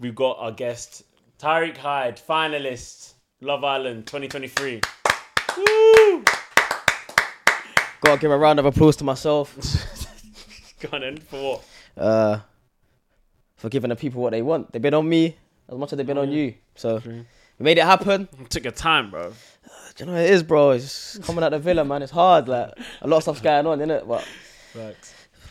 we've got our guest Tyrique Hyde, finalist, Love Island 2023. Woo! Gotta give a round of applause to myself. Go on then, for what? Uh, for giving the people what they want. They've been on me as much as they've been on you. So we made it happen. Took your time, bro. Do you know what it is, bro? It's coming out the villa, man. It's hard. Like a lot of stuff's going on, innit? But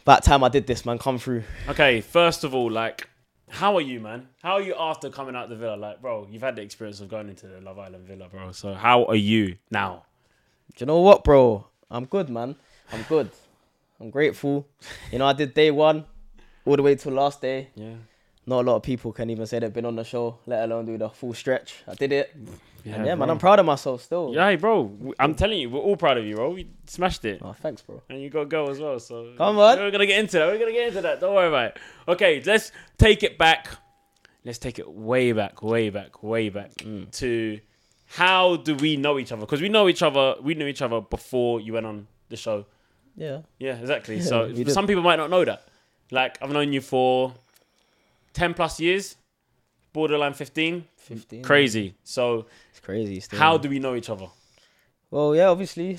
about time I did this, man. Come through. Okay, first of all, like, how are you, man? How are you after coming out the villa? Like, bro, you've had the experience of going into the Love Island villa, bro. So how are you now? Do you know what, bro? I'm good, man. I'm good. I'm grateful. You know, I did day one all the way till last day. Yeah. Not a lot of people can even say they've been on the show, let alone do the full stretch. I did it. Yeah, And yeah, man. I'm proud of myself still. Yeah, hey, bro. I'm telling you, we're all proud of you, bro. We smashed it. Oh, thanks, bro. And you got a girl as well, so Come on. We're gonna get into that. We're gonna get into that. Don't worry about it. Okay, let's take it back. Let's take it way back, way back, way back Mm. to how do we know each other? Because we know each other. We knew each other before you went on the show. Yeah. Yeah, exactly. so some people might not know that. Like I've known you for ten plus years, borderline fifteen. 15. Crazy. So It's crazy still. how do we know each other? Well, yeah, obviously.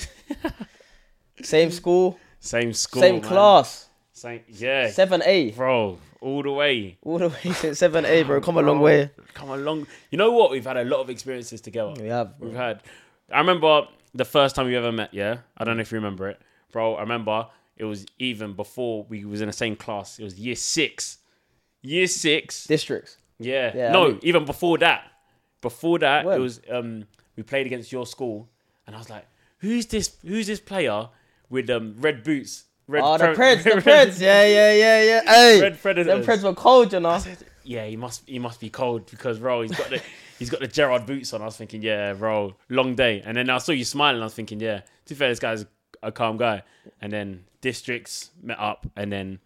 Same school, Same school, same man. class. Same, yeah, 7A. bro, all the way. All the way since 7A, bro. Come a long way. Come along. You know what? We've had a lot of experiences together. We have, bro. We've had. I remember the first time we ever met. Yeah, I don't know if you remember it, bro. I remember it was even before we was in the same class. It was year six. Year six. Districts. Yeah. Yeah, no, I mean- even before that. Before that, When? it was um we played against your school, and I was like, "Who's this? Who's this player with um red boots? Red Oh, the Pre- Preds, the Preds. Yeah, yeah, yeah, yeah. Hey, Red Predators. them Preds were cold, you know. yeah, he must he must be cold because bro, he's got the he's got the Gerard boots on. I was thinking, yeah, bro, long day. And then I saw you smiling. I was thinking, yeah, to be fair, this guy's a calm guy. And then districts met up, and then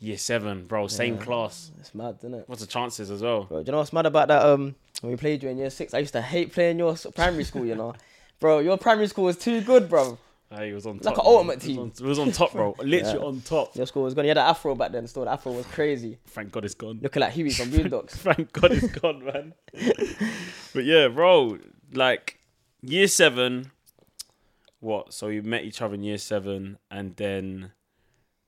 year seven, bro, same Yeah. class. It's mad, isn't it? What's the chances as well? Bro, do you know what's mad about that? Um, when we played you in year six, I used to hate playing your primary school, you know. Bro, your primary school was too good, bro. Hey, he was on Like an ultimate He was team. on- He was on top, bro. Literally Yeah. on top. Your school was gone. You had an afro back then still. The afro was crazy. Thank God it's gone. Looking like Huey from Boondocks. Thank God it's gone, man. but yeah, bro, like year seven, what? So we met each other in year seven, and then,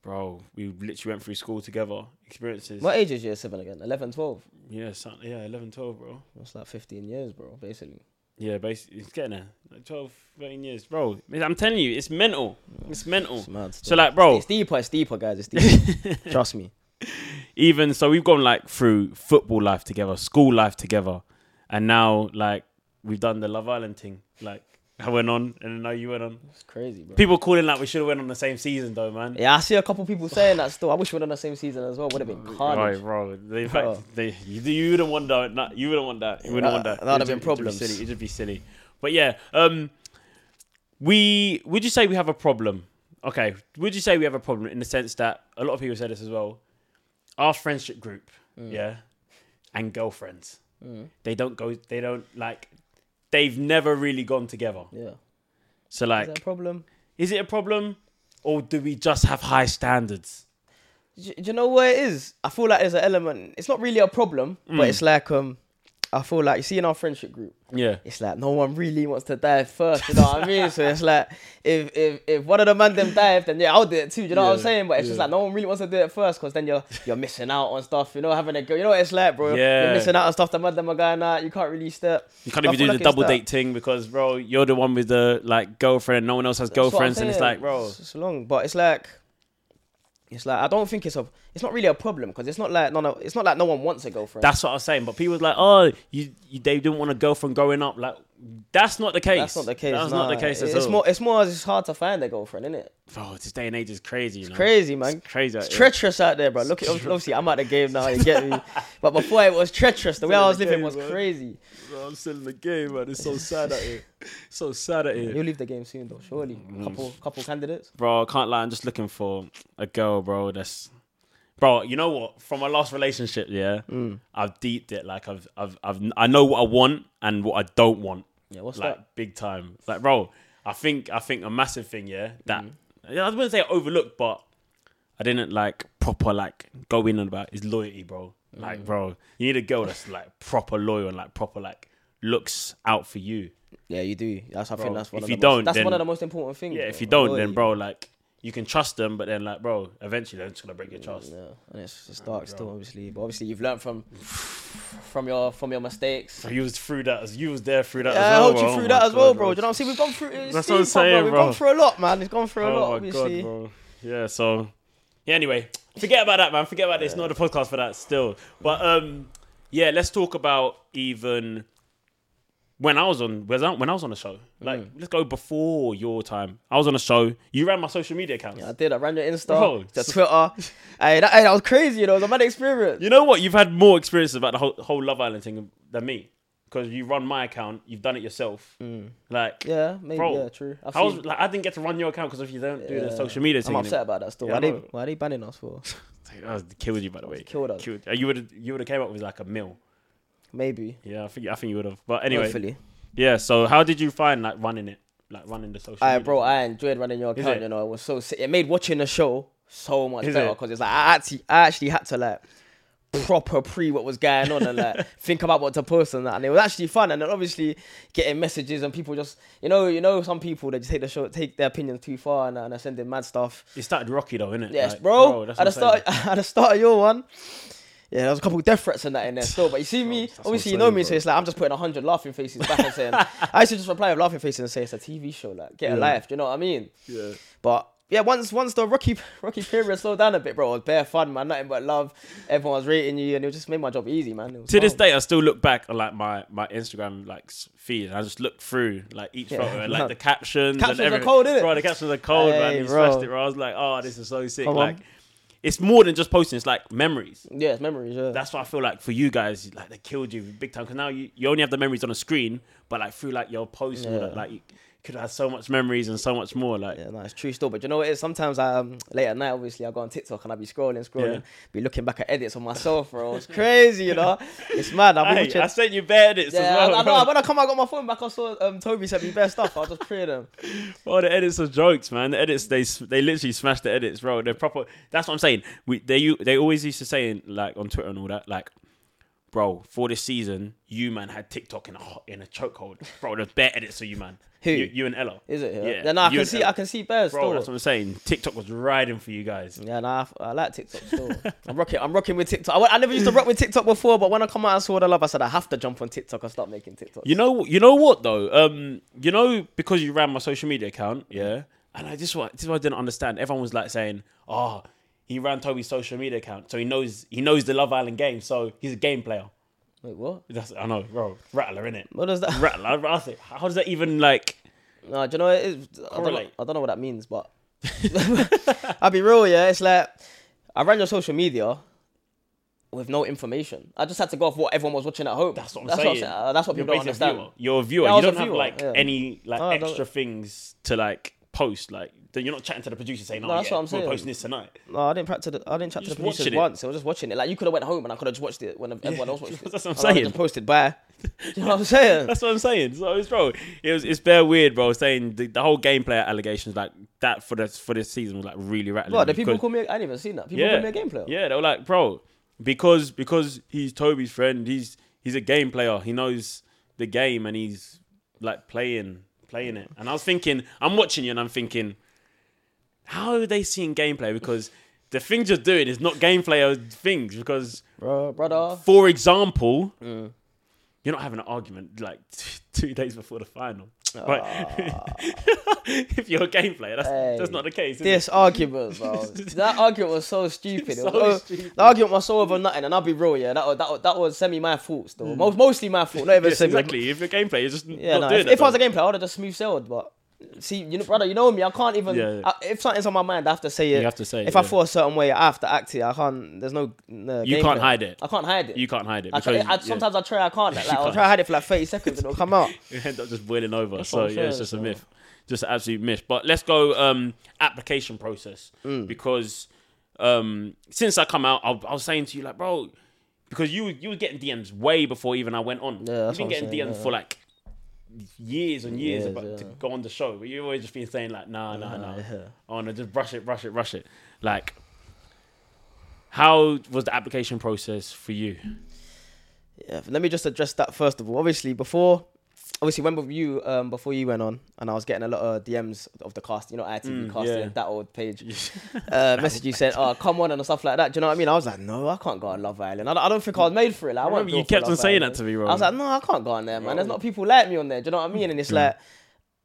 bro, we literally went through school together, experiences. What age is year seven again? 11, 12? Yeah, some, yeah, 11, 12, bro. That's like 15 years, bro, basically. Yeah, basically, it's getting there. Like 12, 13 years, bro. I'm telling you, it's mental. It's mental. It's mad. So, like, bro, It's deeper, it's deeper, guys. It's deeper. Trust me. even so we've gone like through football life together, school life together, and now like we've done the Love Island thing. Like I went on, and now you went on. It's crazy, bro. People calling like we should have went on the same season though, man. Yeah, I see a couple people saying that still. I wish we were on the same season as well. Would have been Right, carnage. bro. They, in Bro. fact, they, you, you wouldn't want that. You wouldn't want that. You wouldn't That- want that. that would've been ju- it'd be problems. silly. It'd be silly. But yeah, um, we would you say we have a problem? Okay, would you say we have a problem in the sense that a lot of people say this as well? Our friendship group, Mm. yeah, and girlfriends, they don't go. They don't like. They've never really gone together. Yeah. So Is like, that a problem? is it a problem, or do we just have high standards? Do, do you know what it is? I feel like there's an element. It's not really a problem, Mm. but it's like um, I feel like you see in our friendship group, Yeah. it's like no one really wants to dive first. You know what I mean? So it's like if if if one of the man them dive, then yeah, I'll do it too. You know what I'm saying? But it's just like no one really wants to do it first because then you're you're missing out on stuff. You know, having a girl. You know what it's like, bro. Yeah. You're missing out on stuff. The man them are going out. You can't really step. You can't even do like the double date thing because, bro, you're the one with the like girlfriend. No one else has That's girlfriends, and it's like, bro, it's, it's long, but it's like, it's like I don't think it's a, it's not really a problem because it's not like no, no, it's not like no one wants a girlfriend. that's what I was saying. But people was like, oh, you, you they didn't want a girlfriend growing up. Like, that's not the case. That's not the case. That's not the case at It's all. more, it's more, it's hard to find a girlfriend, isn't it? bro, this day and age is crazy. You know? Crazy, man. It's crazy. out It's treacherous out there, bro. Look, at, obviously, I'm at the game now. You get me? But before it was treacherous. The way I was living was crazy. Bro, I'm still in the game, man. It's so sad out here. So sad out here. You'll leave the game soon, though. Surely, Mm. couple, couple candidates. Bro, I can't lie. I'm just looking for a girl, bro. That's, bro. You know what? From my last relationship, yeah, Mm. I've deeped it. Like I've, I've, I've, I know what I want and what I don't want. Yeah, what's like that? big time. Like, bro, I think, I think a massive thing, yeah. That Mm. I wouldn't say overlooked, but I didn't like proper like go in on about is loyalty, bro. Like, bro, you need a girl that's like proper loyal and like proper like looks out for you. Yeah, you do. That's I think that's one if of you the don't, most, that's then- one of the most important things. Yeah, bro. if you don't, then bro, like you can trust them, but then like, bro, eventually they're just gonna break your trust. Yeah, and it's, it's dark still, obviously. But obviously, you've learned from from your from your mistakes. So you was through that as you was there through that Yeah, as I well. helped you bro. through Oh that as well, God, bro. Do you know what I'm saying? We've gone through. That's what I'm Pop, bro. saying, We've gone through a lot, man. It's gone through a Oh lot, my obviously. god, bro. Yeah, so yeah. Anyway, forget about that, man. Forget about this. Not a podcast for that still. But um, yeah, let's talk about even when I was on was I- when I was on the show. Like, Mm. let's go before your time. I was on a show. You ran my social media accounts. I did. I ran your Insta, Bro, the so- Twitter. hey, that, hey, that was crazy. You know, it was a mad experience. You know what? You've had more experiences about the whole, whole Love Island thing than me because you run my account. You've done it yourself. Like, Mm. Yeah, maybe. Bro, yeah, true. I've I was seen- like, I didn't get to run your account because if you don't do the social media thing, I'm upset about that still. Yeah, why, they, why are they banning us for? I killed you by the way. Killed us. Killed. You would have you would have came up with like a mill. Maybe. Yeah, I think I think you would have. But anyway, Hopefully. yeah. So how did you find like running it, like running the social? I media bro. I enjoyed running your account. You know, it was so sick. It made watching the show so much Is better it? because it's like I actually, I actually had to like proper pre what was going on and like think about what to post and that, and it was actually fun. And then obviously getting messages and people just, you know, you know, some people they just take the show, take their opinions too far and, and they're sending mad stuff. it started rocky though, innit? Yes, Like, bro. that's at the start, at the start of your one. Yeah, there was a couple of death threats and that in there still, but you see me. Oh, that's obviously, you know me, bro. so it's like I'm just putting hundred laughing faces back and saying. I used to just reply with laughing faces and say it's a TV show, like get a Yeah. life. Do you know what I mean? Yeah. But yeah, once once the rookie rookie period slowed down a bit, bro, it was bare fun, man. Nothing but love. Everyone was rating you, and it just made my job easy, man. It To this day, I still look back on like my, my Instagram like feed, and I just look through like each Yeah. photo and like the captions. Captions and are everything. cold, innit? Bro, the captions are cold, man. Hey, You bro. smashed it, bro. I was like, oh, this is so sick. Come on. Like, it's more than just posting. It's like memories. yeah, it's memories. Yeah, That's what I feel like for you guys. Like they killed you big time because now you, you only have the memories on a screen, but like through like your posts, Yeah. like you could have so much memories and so much more. Like Yeah, no, it's true still. But you know what it is? Sometimes I um late at night, obviously, I go on TikTok and I be scrolling, scrolling, Yeah. be looking back at edits on myself, bro. It's crazy, you know. It's mad. Been Hey, watching. I sent you bad edits yeah, as well. I, I know. When I come, I got my phone back. I saw um Toby sent me best stuff. I'll just pray them. Well, the edits are jokes, man. The edits, they they literally smashed the edits, bro. They're proper. That's what I'm saying. We they they always used to say in, like on Twitter and all that, like, bro, for this season, you man had TikTok in a in a chokehold, bro. There's bare edits of you, man. Who? You, you and Ella. Is it? Yeah. Yeah, no, I can see. Ella. I can see bears Bro, still. that's what I'm saying. TikTok was riding for you guys. Yeah, nah, I, I like TikTok still. I'm rocking. I'm rocking with TikTok. I, I never used to rock with TikTok before, but when I come out and saw the love, I said I have to jump on TikTok and start making TikTok. You know, you know what though? Um, you know, because you ran my social media account, yeah. And I just what this is what I didn't understand. Everyone was like saying, "Oh, he ran Toby's social media account, so he knows he knows the Love Island game, so he's a game player." Wait, what? That's I know, bro. Rattler in it. What does that? Rattler. How does that even like? No, do you know what it is? I don't know, I don't know what that means, but I'll be real, yeah. It's like I ran your social media with no information. I just had to go off what everyone was watching at home. That's what I'm that's saying. What, uh, that's what You're people don't understand. viewer. You're a viewer. Yeah, you don't have viewer, like yeah. any like No, I don't- extra things to like post. Like you're not chatting to the producer saying, "Oh, No, that's yeah, what I'm we're saying. posting this tonight." No, I didn't practice. The, I didn't chat to the producers watching it. once. I was just watching it. Like you could have went home and I could have just watched it when everyone else watched it. That's what I'm And saying. just posted by. you know what I'm saying? That's what I'm saying. So it's bro, it was it's bare weird, bro. Saying the, the whole gameplay allegations like that for this for this season was like really rattling. What? The people call me. I didn't even seen that. People yeah, call me a game player. Yeah, they were like, bro, because because he's Toby's friend. He's he's a game player. He knows the game and he's like playing playing it. And I was thinking, I'm watching you and I'm thinking, how are they seeing gameplay? Because the things you're doing is not gameplay things. Because Bro, brother. for example, Mm. you're not having an argument like t- two days before the final. Right? if you're a game player, that's Hey, that's not the case. Is This argument, bro. that argument was so stupid. It So was, oh, stupid. The argument was so over nothing, and I'll be real, yeah. That was, that was, that was semi my fault still. Most, mostly my fault. Not even Yes, semi. exactly. If you're a game player, you're just Yeah, not no. doing If, it. if I was a game player, I would have just smooth sailed. But see, you know, brother, you know me. I can't even. Yeah, yeah. I, if something's on my mind, I have to say it. You have to say it, If I yeah. feel a certain way, I have to act it. I can't. There's no. no You can't play. hide it. I can't hide it. You can't hide it. I try, because, I, sometimes I try. I can't. Like, I'll can't. try hide it for like 30 seconds and it'll come out. you end up just boiling over. That's so yeah, it's saying, just a myth, just an absolute myth. But let's go um, application process Mm. because um, since I come out, I, I was saying to you like, bro, because you you were getting DMs way before even I went on. Yeah, You've been getting saying, DMs yeah. for like years and years Years, about to go on the show, but you've always just been saying like, nah, nah, nah. yeah. Oh no, just brush it, brush it, brush it. Like, How was the application process for you? Yeah, let me just address that first of all. Obviously, before, obviously, when with you, um, before you went on, and I was getting a lot of DMs of the cast, you know, ITV Mm, casting, yeah. that old page, uh, message you saying, "Oh, come on" and stuff like that. Do you know what I mean? I was like, no, I can't go on Love Island. I don't, I don't think I was made for it. Like, I, I remember you kept on Love saying Island. that to me, bro. I was like, no, I can't go on there, man. There's not people like me on there. Do you know what I mean? And it's Mm. like.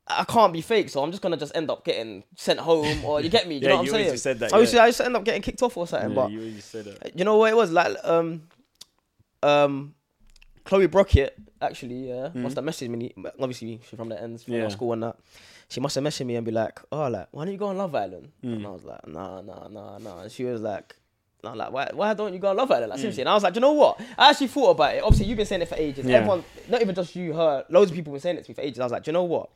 I can't be fake, so I'm just gonna just end up getting sent home, or you get me? Do you Yeah, know what you I'm saying? said that, Obviously, yeah. I just end up getting kicked off or something. Yeah, but you always said that. you know what it was like? Um, um, Chloe Brockett actually, yeah, must have messaged me. Obviously, she's from the ends from Mm. Yeah. our school and that. She must have messaged me and be like, "Oh, like, why don't you go on Love Island?" Mm. And I was like, "Nah, nah, nah, nah." And she was like. No, like why, why don't you go on Love Island? Mm. Like seriously, and I was like, "Do you know what? I actually thought about it. Obviously, you've been saying it for ages. Yeah. Everyone, not even just you, her, loads of people been saying it to me for ages. I was like, "Do you know what?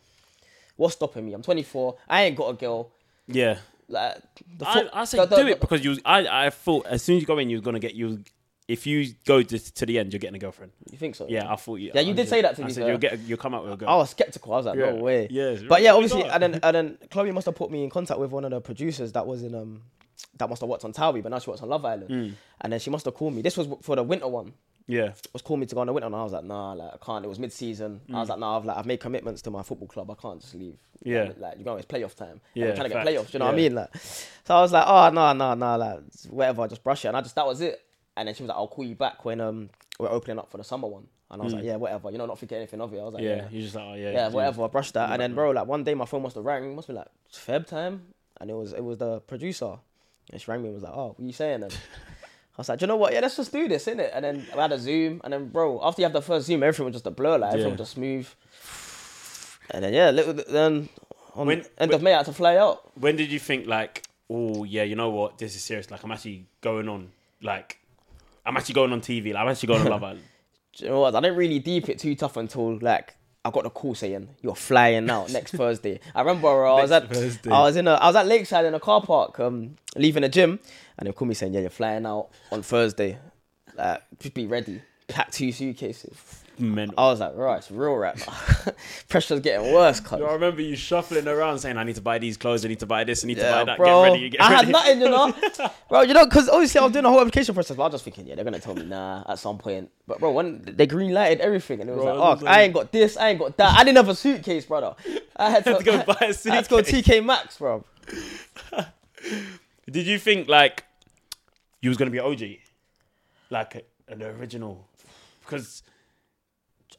What's stopping me? I'm 24. I ain't got a girl. Yeah. Like, the I, foot- I say the- the- do the- it because you. I I thought as soon as you go in, you're gonna get you. If you go to, to the end, you're getting a girlfriend. You think so? Yeah, I thought you. Yeah, you I did just- say that to I me, said sir. you'll get. You'll come out with a girl. I was skeptical. I was like, Yeah. no way. Yeah, But yeah, obviously, got- and then and then Chloe must have put me in contact with one of the producers that was in um that must have worked on Towie, but now she works on Love Island. Mm. And then she must have called me. This was for the winter one. yeah. Was calling me to go on the winter, and I was like, nah, like I can't. It was mid season. I was like, nah, I've like I've made commitments to my football club. I can't just leave. Mm. Yeah. Like, like you know, it's playoff time. Yeah, Yeah, I'm trying to get facts. playoffs. You know what I Yeah. mean? Like, so I was like, oh no, no, no, like whatever. I'll just brush it, and I just that was it. And then she was like, I'll call you back when um we're opening up for the summer one. And I was like, yeah, whatever. You know, not thinking anything of it. I was like, Mm. Yeah. yeah, You're just like, oh yeah. yeah, whatever. I brushed that, and then bro, like one day my phone must have rang. Must be like Feb time, and it was it was the producer, and she rang me and was like, "Oh, what are you saying?" Then I was like, "Do you know what? Yeah, let's just do this, innit?" And then I had a Zoom, and then bro, after you have the first Zoom, everything was just a blur, like everything Yeah. was just smooth. And then yeah, little then on When- end of May, I had to fly out. When did you think like, oh yeah, you know what? This is serious. Like I'm actually going on. Like I'm actually going on TV. Like I'm actually going on Love Island. Do you know what? I didn't really deep it too tough until like I got the call saying you're flying out next Thursday. I remember I was Next at Thursday. I was in a I was at Lakeside in a car park, um, leaving the gym, and they called me saying, "Yeah, you're flying out on Thursday. Like, just be ready. Pack two suitcases." Men. I was like, "Right, it's real right now. Pressure's getting worse, cuz." I remember you shuffling around saying, "I need to buy these clothes. I need to buy this. I need to buy that. bro. Get ready. Get ready. I ready." had nothing, you know, bro. You know, because obviously I was doing the whole application process, but I was just thinking, yeah, they're gonna tell me nah at some point. But bro, when they green lighted everything, and it was Bro, like, oh, I ain't got this, I ain't got that. I didn't have a suitcase, brother. I had to, Had to go buy a I had to go. TK Maxx, bro. Did you think like you was gonna be OG, like an original? Because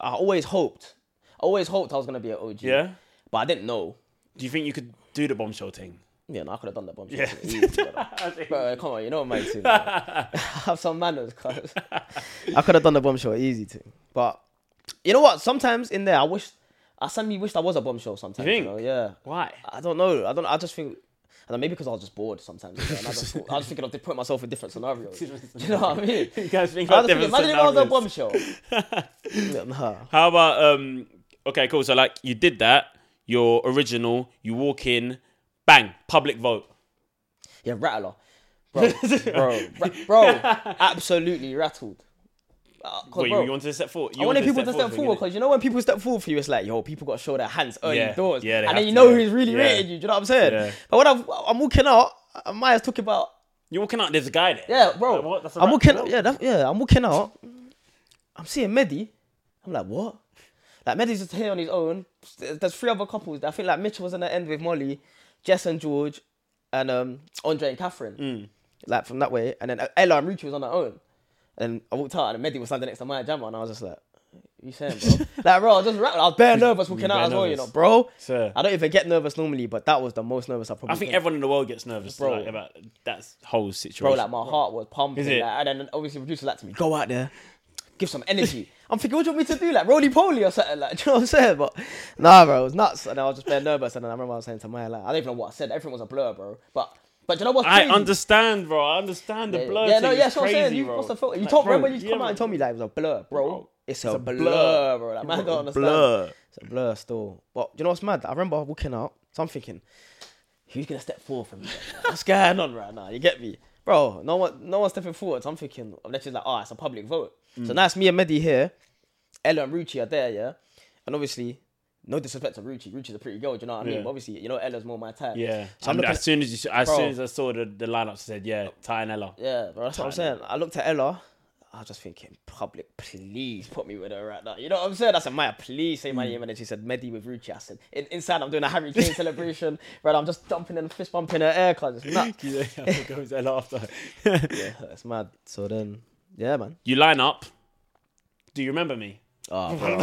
I always hoped, I always hoped I was gonna be an OG. yeah, but I didn't know. do you think you could do the bombshell thing? Yeah, no, I could have done that bombshell. Yeah. easy. Bro, come on, you know my team. have some manners, cuz. I could have done the bombshell easy thing. But you know what? Sometimes in there, I wish, I suddenly wished I was a bombshell sometimes. You You, think? know? Yeah. Why? I don't know. I don't. I just think. I don't maybe because I was just bored sometimes. you know, and I, just, thought- I was thinking of putting myself in different scenarios. you know what I mean? You guys think I about was thinking, different imagine if I was a bombshell. yeah, nah. How about um? Okay, cool. So like you did that. You're original. You walk in, bang, public vote. Yeah, rattler. Bro, bro, ra- bro, absolutely rattled. Uh, What you, bro, you wanted to step forward? I wanted people to step forward because you know when people step forward for you, it's like yo, people got to show their hands early Yeah, doors, yeah, and then you to, know yeah. who's really Yeah. rated you. Do you know what I'm saying? Yeah. But when I'm, I'm walking out, my ass talking about You're walking out. There's a guy there. yeah, bro. Like, what? I'm walking, vote? yeah, that, yeah, I'm walking out. I'm seeing Mehdi. I'm like, what? Like Mehdi's just here on his own. There's three other couples. I think like Mitchel was in the end with Molly, Jess and George, and um Andre and Catherine. Mm. Like from that way, and then Ella and Ruchee was on her own. And I walked out, and Mehdi was standing next to my jammer, and I was just like, "What you saying, bro?" like, bro, I was just rattled. I was bare nervous walking out as well, you know, bro. Sir. I don't even get nervous normally, but that was the most nervous I probably. I think everyone in the world gets nervous Bro. like, about that whole situation. bro, like my heart was pumping. Like, and then obviously producer like to me, go out there, give some energy. I'm thinking, what do you want me to do? Like roly poly or something? Like, do you know what I'm saying? But nah, bro, it was nuts. And I was just very nervous. And then I remember I was saying to Maya, like, I don't even know what I said. Everything was a blur, bro. But but you know what's I crazy? understand, bro. I understand the blur. yeah, thing no, yeah, that's what I'm saying. You bro. must have felt it. You Like, told bro, remember you yeah, come out and told me like it was a blur, bro. Bro, it's, it's a, blur, bro. Like, man, don't understand. Blur. It's a blur still. But you know what's mad? I remember walking out, so I'm thinking, who's gonna step forward for me? What's going on right now? You get me, bro? No one, no one stepping forward. So I'm thinking, let's just like, oh, it's a public vote. Mm. So now it's me and Mehdi here. Ella and Ruchee are there, yeah, and obviously no disrespect to Ruchee. Ruchee's a pretty girl, do you know what I mean? Yeah. But obviously, you know, Ella's more my type. Yeah. So looking as soon as you, as Bro. soon as I saw the, the lineup, I said, yeah, Ty and Ella. Yeah, bro, that's what I'm saying. I looked at Ella. I was just thinking, public, please put me with her right now. You know what I'm saying? I said, Maya, please say my Mm. name. And then she said, Mehdi with Ruchee. I said, in, inside, I'm doing a Harry Kane celebration. Right, I'm just dumping and fist bumping her air because it's nuts. Yeah, I was Ella after. yeah, it's mad. So then, yeah, man. you line up. Do you remember me? Oh, bro.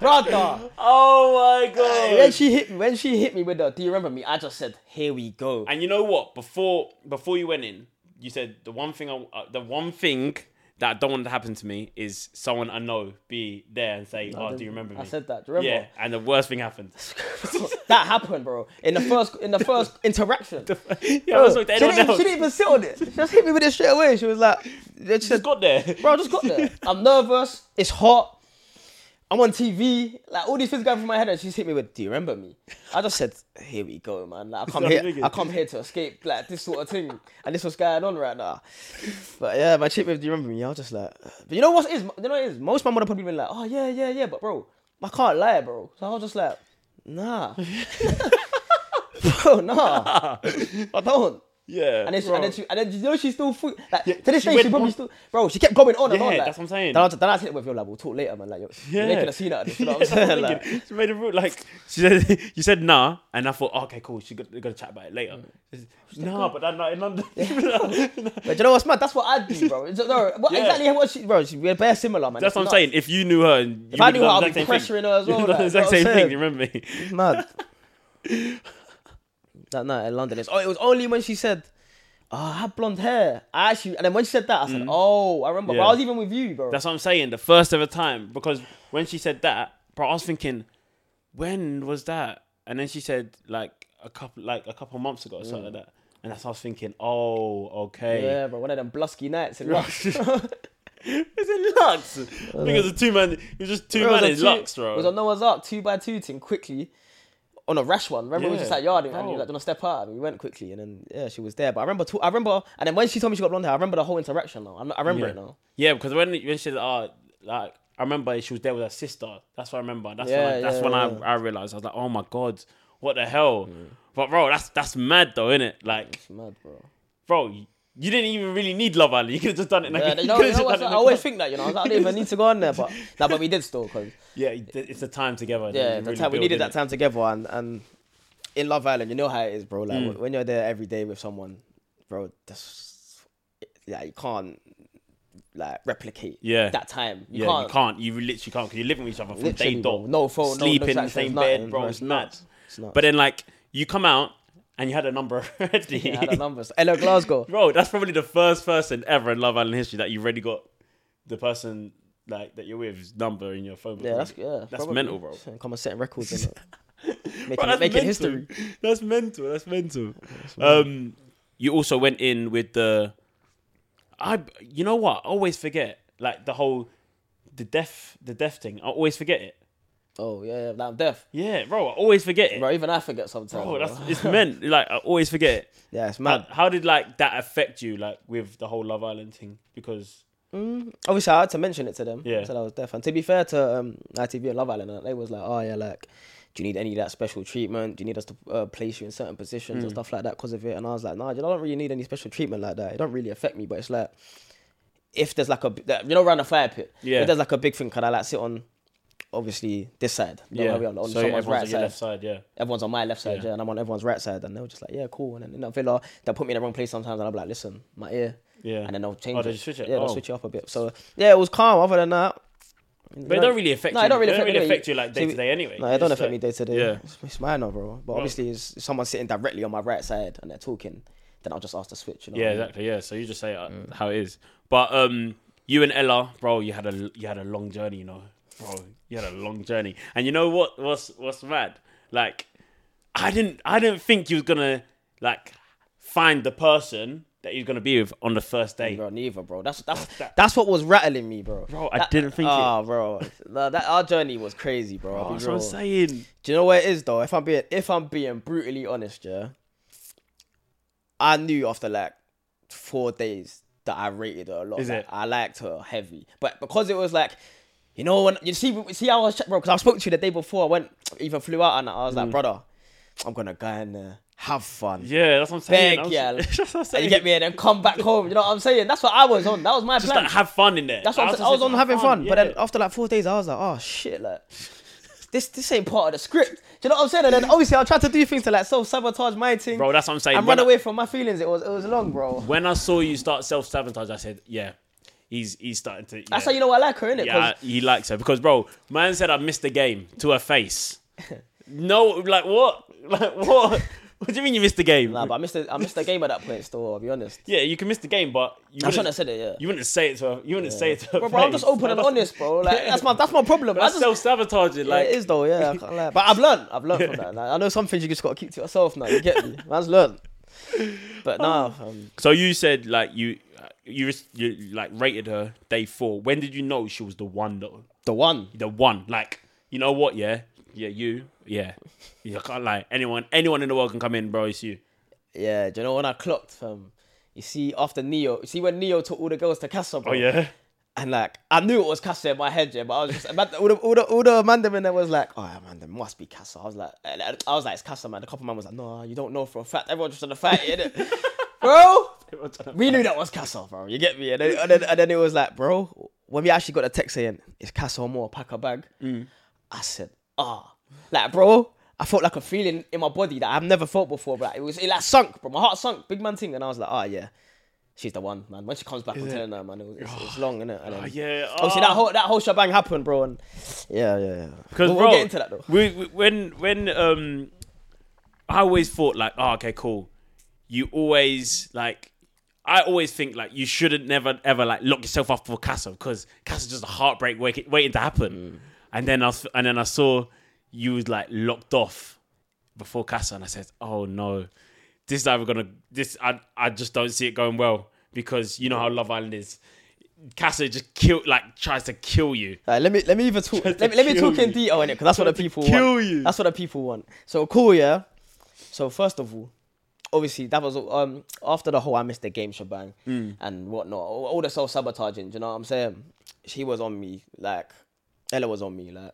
Brother. Oh my god! When she hit me, when she hit me with the, do you remember me? I just said, here we go. And you know what? Before before you went in, you said the one thing I, uh, the one thing that I don't want to happen to me is someone I know be there and say, "Oh, do you remember me?" I said that. Do you remember? Yeah, and the worst thing happened. that happened, bro. In the first, in the first interaction. yeah, I was like, she, didn't, she didn't even sit on it. She just hit me with it straight away. She was like, she just said, got there. bro, I just got there. I'm nervous. It's hot. I'm on TV. Like all these things going through my head, and she's hit me with, "Do you remember me?" I just said, "Here we go, man. Like, I come here. I come here to escape like this sort of thing, and this was going on right now." But yeah, my chick with, "Do you remember me?" I was just like, but you know what it is? You know what it is? Most of my mother probably been like, "Oh yeah, yeah, yeah," but bro, I can't lie, bro. So I was just like, "Nah." Bro, nah, I don't. Yeah, And then, she, bro. and then she, and then you know she still like to she this day she probably on- still bro she kept going on and Yeah, on like, that's what I'm saying. Then I, then I hit it with you like we'll talk later man like you're, Yeah. you're making a scene out of this you know what I'm saying that's what I'm like, she made a rule like she said. You said nah, and I thought, okay, cool. She got, to chat about it later. Mm. Nah, but I'm not in London. but you know what's mad that's what I do bro no, what, Yeah. exactly what she bro she, we're very similar man That's what I'm nuts. saying. If you knew her, and If I knew her, I'd be pressuring her as well, You'd have done like, the exact same thing. You remember me? Mad that night in London it's, oh, it was only when she said oh, I had blonde hair I actually and then when she said that I said oh I remember Mm. But I was even with you bro That's what I'm saying. The first ever time because when she said that, bro, I was thinking, when was that? And then she said like a couple, like a couple months ago or something like that. And that's what I was thinking. Oh, okay. Mm. yeah bro one of them blusky nights in Lux It's in Lux. I think it was a two man. It was just two Bro, it man in two- Lux, bro. It was on Noah's Ark, two by two thing, quickly. On a rash one. Remember, we Yeah, just like yard and you like, gonna step out. And we went quickly, and then yeah, she was there. But I remember, I remember, and then when she told me she got blonde hair, I remember the whole interaction. Now I, I remember yeah. it now. Yeah, because when when she said, "Oh, like," I remember she was there with her sister. That's what I remember. That's Yeah, when I, that's yeah, when yeah. I I realized I was like, "Oh my god, what the hell?" Mm. But bro, that's that's mad though, isn't it? Like, It's mad, bro. bro, you, didn't even really need Love Island. You could have just done it. Like, Yeah, you you know, you know just what, done it I always think that, you know, I, was like, I didn't even need to go on there, but nah, but we did still, cause Yeah, it's the time together. yeah, really time, we needed that innit? time together, and and in Love Island, you know how it is, bro. Like Mm. when you're there every day with someone, bro, that's yeah, you can't like replicate Yeah. that time. You yeah, can't, you can't. You literally can't because you're living with each other from Literally, day dot. No phone, no- sleep no in the same nothing, bed, bro. bro. It's It's mad. nuts. It's nuts. But then, like, you come out and you had a number already. I had the numbers. Hello, Glasgow. Bro, that's probably the first person ever in Love Island history that you've already got the person like that you're with's number in your phone. book Yeah, that's yeah. That's probably. mental, bro. Come on, setting records and making, Bro, that's making mental. history. That's mental. That's mental. Um, you also went in with the. I. You know what? I always forget like the whole, the deaf, the deaf thing. I always forget it. Oh yeah, yeah, I'm deaf. Yeah, bro. I always forget it. Bro, even I forget sometimes. Bro, bro. that's it's meant. Like I always forget it. yeah, it's How, mad. how did like that affect you, like with the whole Love Island thing? Because Mm, obviously, I had to mention it to them. Yeah. I said I was deaf. And to be fair to um, ITV and Love Island, they was like, oh yeah, like, do you need any of that special treatment? Do you need us to uh, place you in certain positions Hmm. and stuff like that because of it? And I was like, nah, I don't really need any special treatment like that. It don't really affect me, but it's like, if there's like a, you know, around the fire pit, Yeah. if there's like a big thing, can I like sit on, obviously, this side? Yeah, are, on so someone's everyone's right on your side. left side. Yeah. everyone's on my left side, Yeah. yeah. and I'm on everyone's right side, and they were just like, yeah, cool. And then in that villa, they'll put me in the wrong place sometimes, and I'm like, listen, my ear, Yeah. and then they'll change Oh, it. they just switch it? Yeah, they'll Oh. switch it up a bit. So yeah, it was calm. Other than that, But it don't really affect No, you. it don't really it don't affect really affect you like day to day anyway. No, it don't affect like- me day to day. Yeah. It's, it's minor, bro. But obviously, it's, if someone's sitting directly on my right side and they're talking, then I'll just ask to switch. You know Yeah, what I mean? exactly. Yeah, so you just say uh, Mm. how it is. But um, you and Ella, bro, you had a you had a long journey, you know, bro. You had a long journey, and you know what? What's what's mad? Like, I didn't I didn't think you was gonna like find the person that you're gonna be with on the first day. Bro, neither, bro. That's that's That- that's what was rattling me, bro. Bro, I didn't think it. Ah, bro. No, that our journey was crazy, bro. Oh, be that's what I'm saying. Do you know where it is though? If I'm being if I'm being brutally honest, yeah, I knew after like four days that I rated her a lot. Is Like, it? I liked her heavy, but because it was like, you know when you see see how I was bro because I spoke to you the day before I went even flew out and I was Mm. like brother I'm gonna go and there have fun Yeah, that's what I'm saying. beg I was- yeah that's what I'm and you get me and then come back home you know what I'm saying that's what I was on that was my Just plan like have fun in there. that's what just saying. I was on having fun, but then after like four days I was like oh shit like this this ain't part of the script do you know what I'm saying and then obviously I tried to do things to like self sabotage my thing bro, that's what I'm saying. and run I- away from my feelings it was it was long bro When I saw you start self sabotage, I said, yeah, he's he's starting to. that's yeah. how you know I like her innit Yeah, he likes her because, bro, man said I missed the game to her face. no, like what? Like what? What do you mean you missed the game? Nah, but I missed the, I missed the game at that point. Still, I'll be honest. yeah, you can miss the game, but you I shouldn't have said it. Yeah. you wouldn't say it to her. You wouldn't say it to her. Bro, bro, I'm just open and honest, bro. Like that's my that's my problem. That's self sabotaging. yeah, Like, it is though. Yeah, I can't lie. But I've learned. I've learned from that. Like, I know some things you just gotta keep to yourself now. You get me? Man's learned. But nah, um, so you said like you you you like rated her day four. When did you know she was the one though? the one. The one. Like, you know what? Yeah, yeah, you. Yeah, you can't lie. Anyone, anyone in the world can come in, bro. It's you. Yeah, do you know when I clocked? Um, you see after Neo, you see when Neo took all the girls to Casa, bro. Oh yeah. And like I knew it was Casa in my head, yeah, but I was just all the all the all the man them in there was like, oh man, there must be Casa. I was like, I was like, it's Casa, man. The couple man was like, no, you don't know for a fact. Everyone just to fight it, innit? bro. We knew that was Casa, bro. You get me? And then, and then, and then it was like, bro, when we actually got a text saying it's Casa Amor, pack a bag. Mm. I said, ah, like, bro. I felt like a feeling in my body that I've never felt before, but it was it like sunk, bro. My heart sunk, big man thing, and I was like, oh yeah, she's the one, man. When she comes back, I'm telling her, man, it was, it's, it's long, innit? And ah, then, Oh, yeah. Obviously, oh. that ah. whole that whole shebang happened, bro, and yeah, yeah, yeah. Because we'll, bro, we'll get into that though. We, we, when when um, I always thought like, oh, okay, cool. You always like, I always think like you shouldn't never ever like lock yourself up for Casa because Casa's just a heartbreak waiting, waiting to happen. Mm. And then I was, and then I saw you was like locked off before Casa, and I said, oh no, this is either gonna this I I just don't see it going well because you know how Love Island is. Casa just kill like tries to kill you. Alright, let me let me even talk. Let me, let me talk in detail in it because that's what the people kill want. you. That's what the people want. So cool, yeah. So first of all, obviously that was um after the whole I missed the game shebang Mm. and whatnot, all, all the self sabotaging. You know what I'm saying? She was on me, like Ella was on me, like.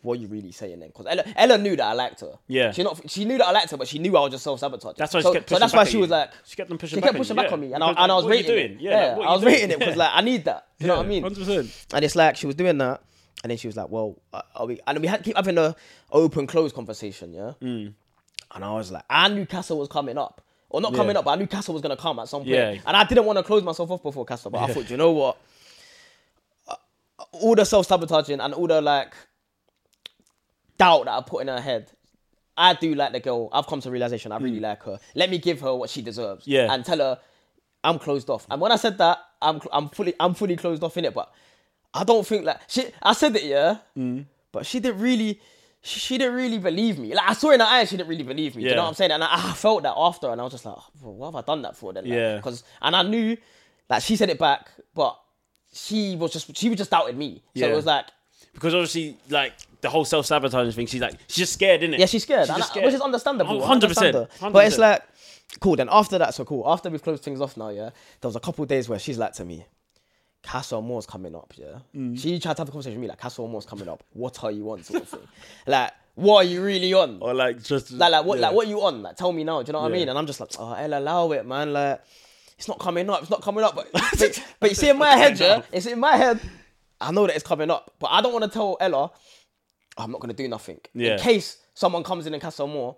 What are you really saying then? Because Ella, Ella knew that I liked her. Yeah. She not. She knew that I liked her, but she knew I was just self sabotaging. That's why so, she kept so that's why she was like, She kept them pushing she back kept on you, pushing back yeah. on me, and I, and I was you doing? it. Yeah, Yeah, I was you rating it because Yeah. like I need that. You know what I mean? Hundred percent. And it's like she was doing that, and then she was like, "Well, are we?" And we had to keep having a open close conversation, yeah. Mm. And I was like, I knew Casa was coming up, or not coming Yeah. up, but I knew Casa was gonna come at some point. Yeah. And I didn't want to close myself off before Casa, but I thought, you know what? Uh, All the self sabotaging and all the like doubt that I put in her head. I do like the girl. I've come to realization I really like her. Let me give her what she deserves. Mm. Yeah. And tell her I'm closed off. And when I said that, I'm cl- I'm fully I'm fully closed off in it. But I don't think like she. I said it, yeah. Mm. But she didn't really. She, she didn't really believe me. Like I saw in her eyes, she didn't really believe me. Do you know what I'm saying? And I, I felt that after, and I was just like, oh, what have I done that for? Then, like, Yeah. Because and I knew that she said it back, but she was just she was just doubting me. So Yeah. it was like, Because obviously, like the whole self sabotaging thing, she's like, she's just scared, isn't it? Yeah, she's scared, She's just I- which is understandable. 100%, But it's like, cool. Then after that, so cool. After we've closed things off now, yeah, there was a couple days where she's like to me, Casa Amor's coming up, yeah. Mm. She tried to have a conversation with me like, Casa Amor's coming up. What are you on, sort of thing. like, what are you really on? Or like just Like, like what, yeah. like what you on? Like, tell me now. Do you know what I mean? And I'm just like, oh, Ella, allow it, man. Like, it's not coming up. It's not coming up. But, but, but you see, in my head, yeah, it's in my head. I know that it's coming up, but I don't want to tell Ella, "Oh, I'm not gonna do nothing Yeah. in case someone comes in and Casa Amor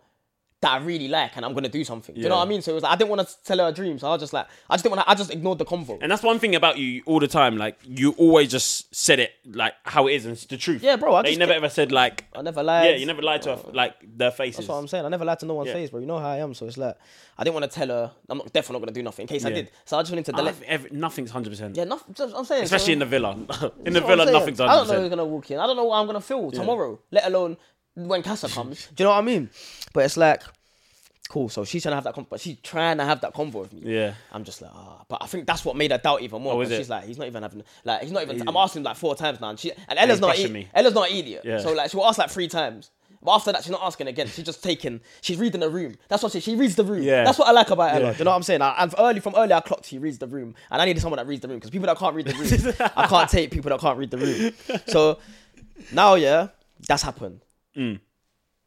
that I really like, and I'm gonna do something. Do you know what I mean? So it was like I didn't want to tell her a dream, so I was just like, I just didn't want. to I just ignored the convo. And that's one thing about you all the time. Like you always just said it like how it is and it's the truth. Yeah, bro, I Like, you never ever said like I never lied. yeah, you never lied to her, like their faces. That's what I'm saying. I never lied to no one's Yeah. face, bro. You know how I am. So it's like I didn't want to tell her. I'm not definitely not gonna do nothing in case I did. So I just wanted to I delete. every, nothing's hundred percent. Yeah, nothing. I'm saying. Especially so, in the villa. in the That's what I'm villa, nothing's I don't know who's gonna walk in. I don't know what I'm gonna feel tomorrow. Let alone when Casa comes. Do you know what I mean? But it's like, cool. So she's trying to have that. Con- but she's trying to have that convo with me. Yeah. I'm just like, ah. But I think that's what made her doubt even more. Oh, is because it? she's like, he's not even having like, he's not even. I'm asking like four times now, and she and Ella's he's not. brushing E- me. Ella's not an idiot. Yeah. So like, she will ask like three times, But after that, she's not asking again. She's just taking. She's reading the room. That's what she. She reads the room. Yeah. That's what I like about Ella. Yeah. Do you know what I'm saying? I, and early from early, I clocked she reads the room, and I needed someone that reads the room because people that can't read the room, I can't take people that can't read the room. So now, yeah, that's happened. Mm.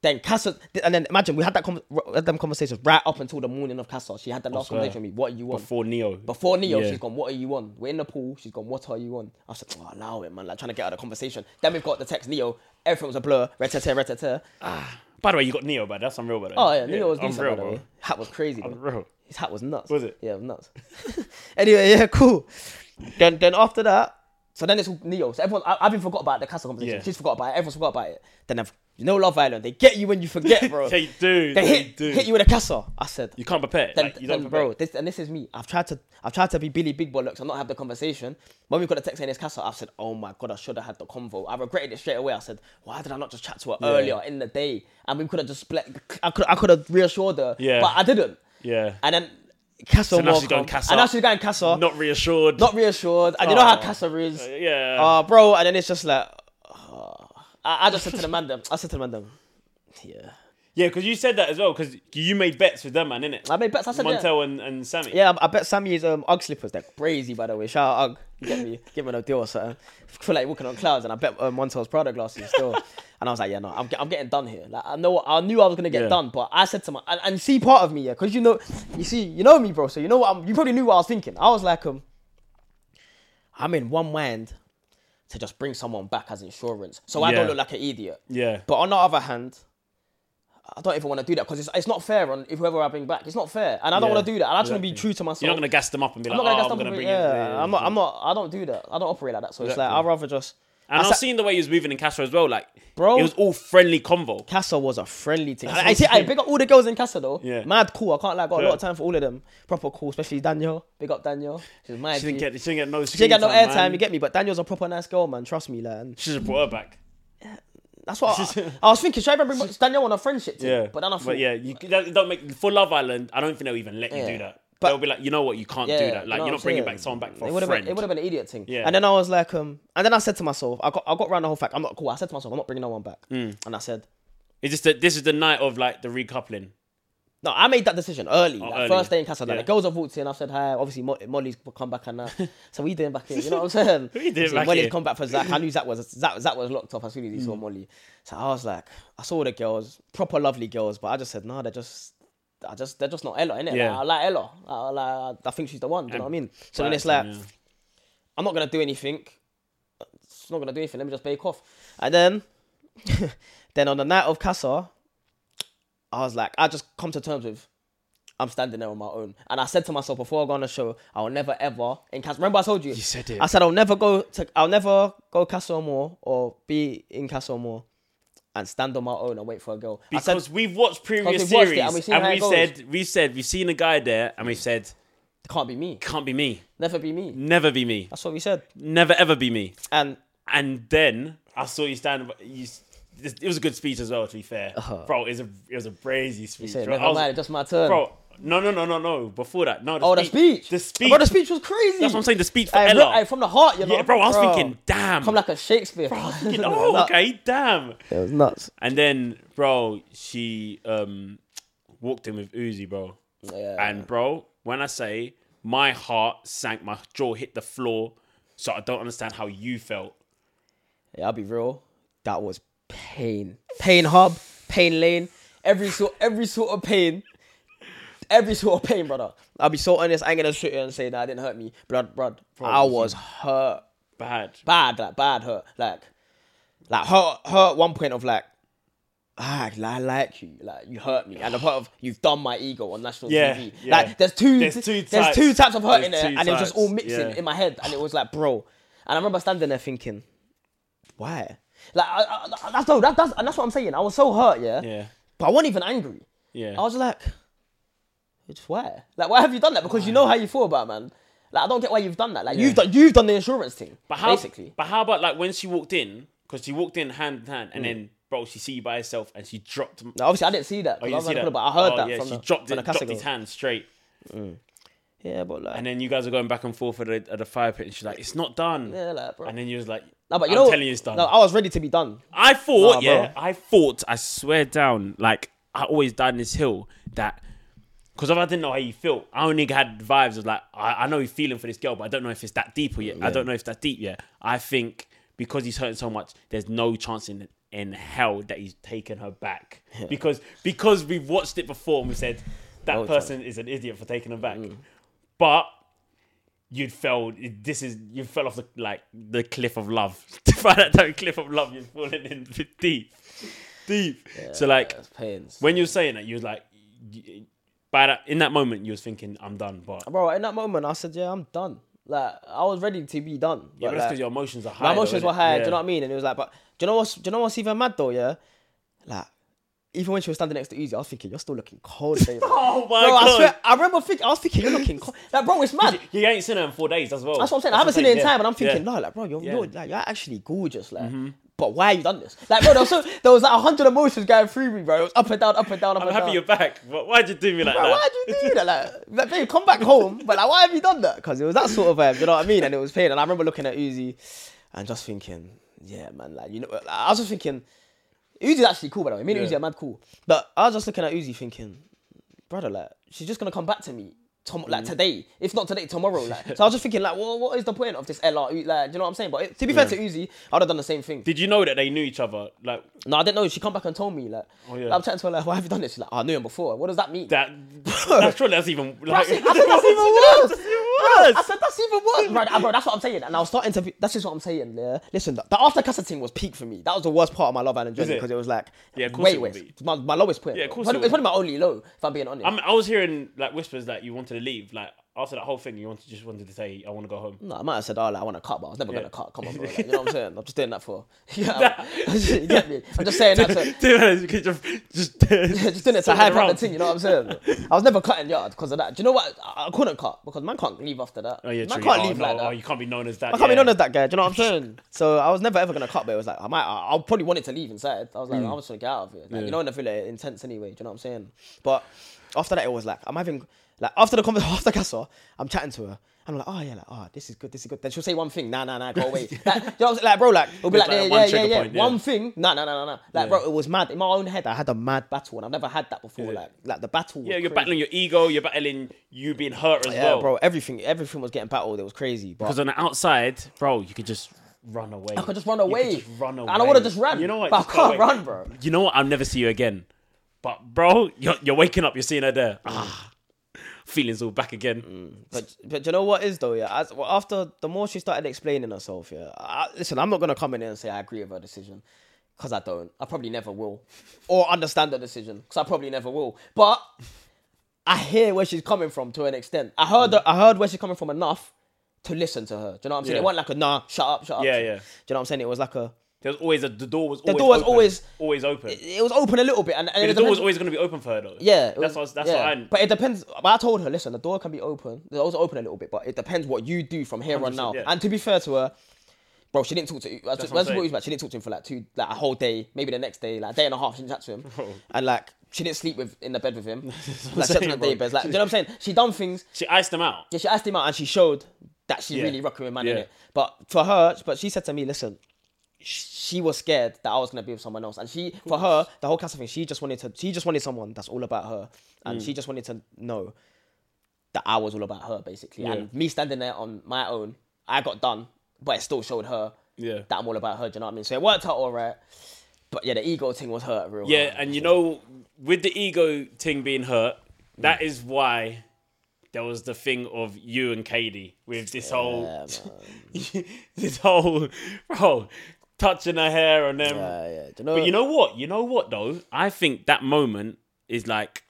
Then Casa, and then imagine we had that con- had them conversations right up until the morning of Casa. She had the last conversation with me. What are you on? Before Neo. Before Neo, Yeah. she's gone, what are you on? We're in the pool, she's gone, what are you on? I said, oh, allow it, man. Like, trying to get out of the conversation. Then we've got the text, Neo, everything was a blur, ret-a-tear, ret-a-tear. By the way, you got Neo, but that's unreal, by the way. Oh, yeah, Neo was decent, unreal, by the way. Hat was crazy, bro. Unreal. His hat was nuts. Was it? Yeah, it was nuts. anyway, yeah, cool. Then, then after that, so then it's all Neo. So everyone, I, I've even forgot about the Casa conversation. Yeah. She's forgot about it. Everyone's forgot about it. Then I've, you know, Love Island. They get you when you forget, bro. They do. they hit, do. hit you with a Casa. I said, You can't prepare. then, like, you then, don't bro, this and this is me. I've tried to I've tried to be Billy Big Bollocks and not have the conversation. When we got a text saying it's Casa, I've said, Oh my god, I should have had the convo. I regretted it straight away. I said, Why did I not just chat to her earlier in the day? And we could have just split I could I could have reassured her. Yeah. But I didn't. Yeah. And then Casa now more she's going Casa. And now she's going Casa. Not, reassured. Not reassured. And you know how Oh. Casa is. yeah. Uh bro, and then it's just like uh, I, I just said to the man them, I said to the man them, Yeah. yeah, because you said that as well, because you made bets with them, man, innit? I made bets. I said yeah. Montel and, and Sammy. Yeah, I bet Sammy's um Ugg slippers. They're crazy, by the way. Shout out Ugg. Get me? Give me a deal or something. I feel like walking on clouds, and I bet um, Montel's Prada glasses still. and I was like, yeah, no, I'm, I'm getting done here. Like I know, I knew I was gonna get Yeah. done, but I said to my and, and see part of me, yeah, because you know, you see, you know me, bro. So you know what? I'm, you probably knew what I was thinking. I was like, um, I'm in one mind to just bring someone back as insurance, so I don't look like an idiot. Yeah. But on the other hand, I don't even want to do that because it's, it's not fair on if whoever I bring back. It's not fair, and I don't Yeah, want to do that. And I just want to be true to myself. You're not gonna gas them up and be I'm like, not oh, I'm stuff gonna bring yeah, it. Yeah, I'm not. I'm not. I don't do that. I don't operate like that. So it's like I'd rather just. And I've sa- seeing the way he was moving in Castro as well. Like, Bro. it was all friendly convo. Casa was a friendly thing. I, I see. I'm big up all the girls in Casa though. Yeah. Mad cool. I can't like Got a lot of time for all of them. Proper cool, especially Daniel. Big up Daniel. She's my. She didn't get, she didn't get no. She didn't get no airtime. You get me? But Daniel's a proper nice girl, man. Trust me, like. She just brought her back. That's what I, I was thinking. Should I even bring Daniel on a friendship team? Yeah, But then I thought, yeah, you that, don't make for Love Island. I don't think they'll even let you Yeah. do that. But- they'll be like, you know what, you can't do that. you Like, know you're what not bringing saying? back someone back for it a would have been it would have been an idiot thing. Yeah. And then I was like, um, and then I said to myself, I got I got round the whole fact. I'm not cool. I said to myself, I'm not bringing no one back. Mm. And I said, It's just that this is the night of like the recoupling. No, I made that decision early, like Oh, early. first day in Casa. Like, Yeah. the girls have walked in. I've said hi. Obviously, Mo- Molly's come back and that. so we doing back here. You know what I'm saying? We doing Obviously, back Molly's here. come back for Zach. I knew Zach was Zach, Zach was locked off as soon as he Mm. saw Molly. So I was like, I saw the girls, proper lovely girls, but I just said, no, they're just. I just they're just not Ella, innit? Yeah. Like, I like Ella. I, like, I think she's the one. Do you know what I mean? So then it's like, yeah. I'm not gonna do anything. It's not gonna do anything. Let me just bake off. And then, then on the night of Casa, I was like, I just come to terms with, I'm standing there on my own. And I said to myself before I go on the show, I'll never ever in Casa. Remember I told you. You said it. I said I'll never go to. I'll never go Casa Amor or be in Casa Amor. And stand on my own and wait for a girl. I said, because we've watched previous we've watched series and and, we've seen how we said we said we've seen a guy there and we said can't be me. can't be me, Never be me. never be me, That's what we said. never ever be me. And And then I saw you stand. You, it was a good speech as well. To be fair, Uh-huh. bro, it was a it was a brazy speech. said, bro. never was- mind, it's just my turn. bro. No, no, no, no, no. Before that, no. The oh, the speech. The speech. Bro, the speech was crazy. That's what I'm saying. The speech for Hey, Ella. bro, from the heart, you know. yeah, bro. I was thinking, damn. come like a Shakespeare. Was thinking, oh, okay, damn. It was nuts. And then, bro, she um walked in with Uzi, bro. Yeah. And bro, when I say my heart sank, my jaw hit the floor. So I don't understand how you felt. yeah, I'll be real. That was pain. Pain hub, pain lane, every sort, every sort of pain. Every sort of pain, brother. I'll be so honest. I ain't gonna sit here and say that it didn't hurt me, blood, blood. I was hurt, Bad. bad, like bad hurt, like, like hurt, hurt. One point of like, ah, I like you, like you hurt me, and the part of you've done my ego on national Yeah, TV. yeah. Like, there's two, There's there's two two, types. types of hurt in there, two and it was just all mixing yeah. in my head, and it was like, bro. And I remember standing there thinking, why? Like, I, I, that's no, that, that's and that's what I'm saying. I was so hurt, yeah, Yeah. but I wasn't even angry. Yeah. I was like, it's why? Like, why have you done that? Because you know how you feel about it, man. Like, I don't get why you've done that. Like, you've done, you've done the insurance thing, But how, basically. But how about like when she walked in? Because she walked in hand in hand, Mm. and then bro, she see you by herself, and she dropped. Now, obviously, I didn't see that. Oh, you I, see that? corner, but I heard Oh, that Yeah, from she the, dropped from it, dropped his hand straight, Yeah, but like, and then you guys are going back and forth at the, at the fire pit, and she's like, "It's not done." yeah, like, bro. And then you was like, No, but you I'm know, telling you it's done. No, I was ready to be done. I thought, Nah, bro. yeah, I thought, I swear down, like I always died in this hill that because I didn't know how you felt. I only had vibes of like I, I know he's feeling for this girl, but I don't know if it's that deep or yet. I don't know if it's that deep yet. I think because he's hurting so much, there's no chance in in hell that he's taken her back because because we've watched it before and we said that No person is an idiot for taking her back, mm. but. You'd fell. This is you fell off the like the cliff of love. By that time, cliff of love, you're falling in deep, deep. so like when you were saying that, you was like, by that in that moment, you was thinking, "I'm done." But bro, in that moment, I said, yeah, I'm done. Like, I was ready to be done. yeah, but But, that's like, because your emotions are high. my emotions innit? were high. Yeah. Do you know what I mean? And it was like, but do you know what's do you know what's even mad though? Yeah, like even when she was standing next to Uzi, I was thinking, you're still looking cold, baby. Oh my bro, I god! swear, I remember thinking, I was thinking, you're looking cold. Like, bro, it's mad. You ain't seen her in four days as well. That's what I'm saying. I haven't seen her in yeah. time, and I'm thinking, Yeah. no, like, bro, you're, Yeah. Mm-hmm. you're like, you're actually gorgeous, like. But why you done this? Like, bro, there was, so, there was like a hundred emotions going through me, bro. It was up and down, up and down, up I'm and happy down. you're back. But why'd you do me like Bro, that? why'd you do that? Like, like, babe, come back home. But like, why have you done that? Because it was that sort of vibe, you know what I mean? And it was pain. And I remember looking at Uzi and just thinking, yeah, man, like, you know, I was just thinking, Uzi's actually cool, by the way. Me and Yeah. Uzi are mad cool. But I was just looking at Uzi thinking, brother, like, she's just gonna come back to me. Tom- Mm. like today, if not today, tomorrow. Like, so I was just thinking, like, well, what is the point of this LR? Like, do you know what I'm saying? But it, to be fair to Uzi, I'd have done the same thing. Did you know that they knew each other? Like No, I didn't know. She come back and told me, like, Oh, yeah. I'm chatting to her, like, why have you done this? She's like, oh, I knew him before. What does that mean? that? that's surely that's even. Like, said, I said that's even worse. Worse. I said that's even worse. Right, uh, bro, that's what I'm saying. And I was starting to. Be, that's just what I'm saying. Yeah. Listen, the, the after Casa thing was peak for me. That was the worst part of my Love Island journey because it was like, Yeah, of course way it would worse. be. My, my lowest point. Yeah, of course It's it it's probably my only low, if I'm being honest. I'm, I was hearing like whispers that you wanted to leave. Like after that whole thing, you wanted just wanted to say, "I want to go home." no, I might have said, oh, like, I want to cut, but I was never Yeah. gonna cut. Come on, bro. Like, you know what I'm saying? I'm just doing that for. Yeah, you get me? I'm just saying that to. Dude, just, just, just doing it to hype up the thing, you know what I'm saying? I was never cutting yard because of that. Do you know what? I, I couldn't cut because man can't leave after that. Oh yeah, man true. can't oh, leave no, like that. Oh, you can't be known as that. I can't be known as that guy. Do you know what I'm saying? So I was never ever gonna cut, but it was like I might. I, I probably wanted to leave inside. I was like, I was trying to get out of here. Like, Mm. Yeah. You know, in the villa, intense anyway. Do you know what I'm saying? But after that, it was like I'm having like after the conversation after Casa, I'm chatting to her. I'm like, oh yeah, like, oh, this is good, this is good. Then she'll say one thing, nah, nah, nah, go away. like, you know what? Like, bro, like, it'll be It's like, like yeah, one yeah, yeah, point, yeah. One thing, nah, nah, nah, nah, nah. Like, Yeah. bro, it was mad. In my own head, I had a mad battle, and I've never had that before. Yeah. Like, like the battle. Yeah, you're crazy. battling your ego. You're battling you being hurt as Yeah, well. bro, everything, everything was getting battled. It was crazy. But Because on the outside, bro, you could just run away. I could just run away. just run away. And I would have just ran. You know what? But I can't run, bro. You know what? I'll never see you again. But bro, you're, you're waking up. You're seeing her there. Ah, feelings all back again. Mm. But but do you know what is though? Yeah, As, well, after the more she started explaining herself, yeah. I, listen, I'm not gonna come in here and say I agree with her decision because I don't. I probably never will, or understand the decision because I probably never will. But I hear where she's coming from to an extent. I heard the, I heard where she's coming from enough to listen to her. Do you know what I'm saying? Yeah. It wasn't like a nah, shut up, shut up. Yeah, yeah. Do yeah. you know what I'm saying? It was like a There's always a the door was The always door was open. always- always open. it was open a little bit, and, and the it door was always going to be open for her though. Yeah, it that's was- what that's yeah. what I. But it depends. But I told her, listen, the door can be open. The door's open a little bit, but it depends what you do from here on now. yeah. And to be fair to her, bro, she didn't talk to. That's, what that's what it was about. She didn't talk to him for like two, like a whole day, maybe the next day, like a day and a half. She didn't chat to him, and like she didn't sleep with in the bed with him. like she saying, on the day beds. Like, do you know what I'm saying? She done things. She iced him out. Yeah, she asked him out, and she showed that she Yeah. really rocking with man Yeah. in it. But for her, but she said to me, listen. Sh- She was scared that I was gonna be with someone else, and she, for her, the whole Casa thing, she just wanted to, she just wanted someone that's all about her, and Mm. she just wanted to know that I was all about her, basically. Yeah. And me standing there on my own, I got done, but it still showed her Yeah. that I'm all about her. Do you know what I mean? So it worked out all right. But yeah, the ego thing was hurt real. Yeah, hard. and you know, with the ego thing being hurt, that Mm. is why there was the thing of you and Kady with this whole, Yeah, man. this whole, bro, touching her hair and them. Yeah, yeah. Do you know? But you know what? You know what though? I think that moment is like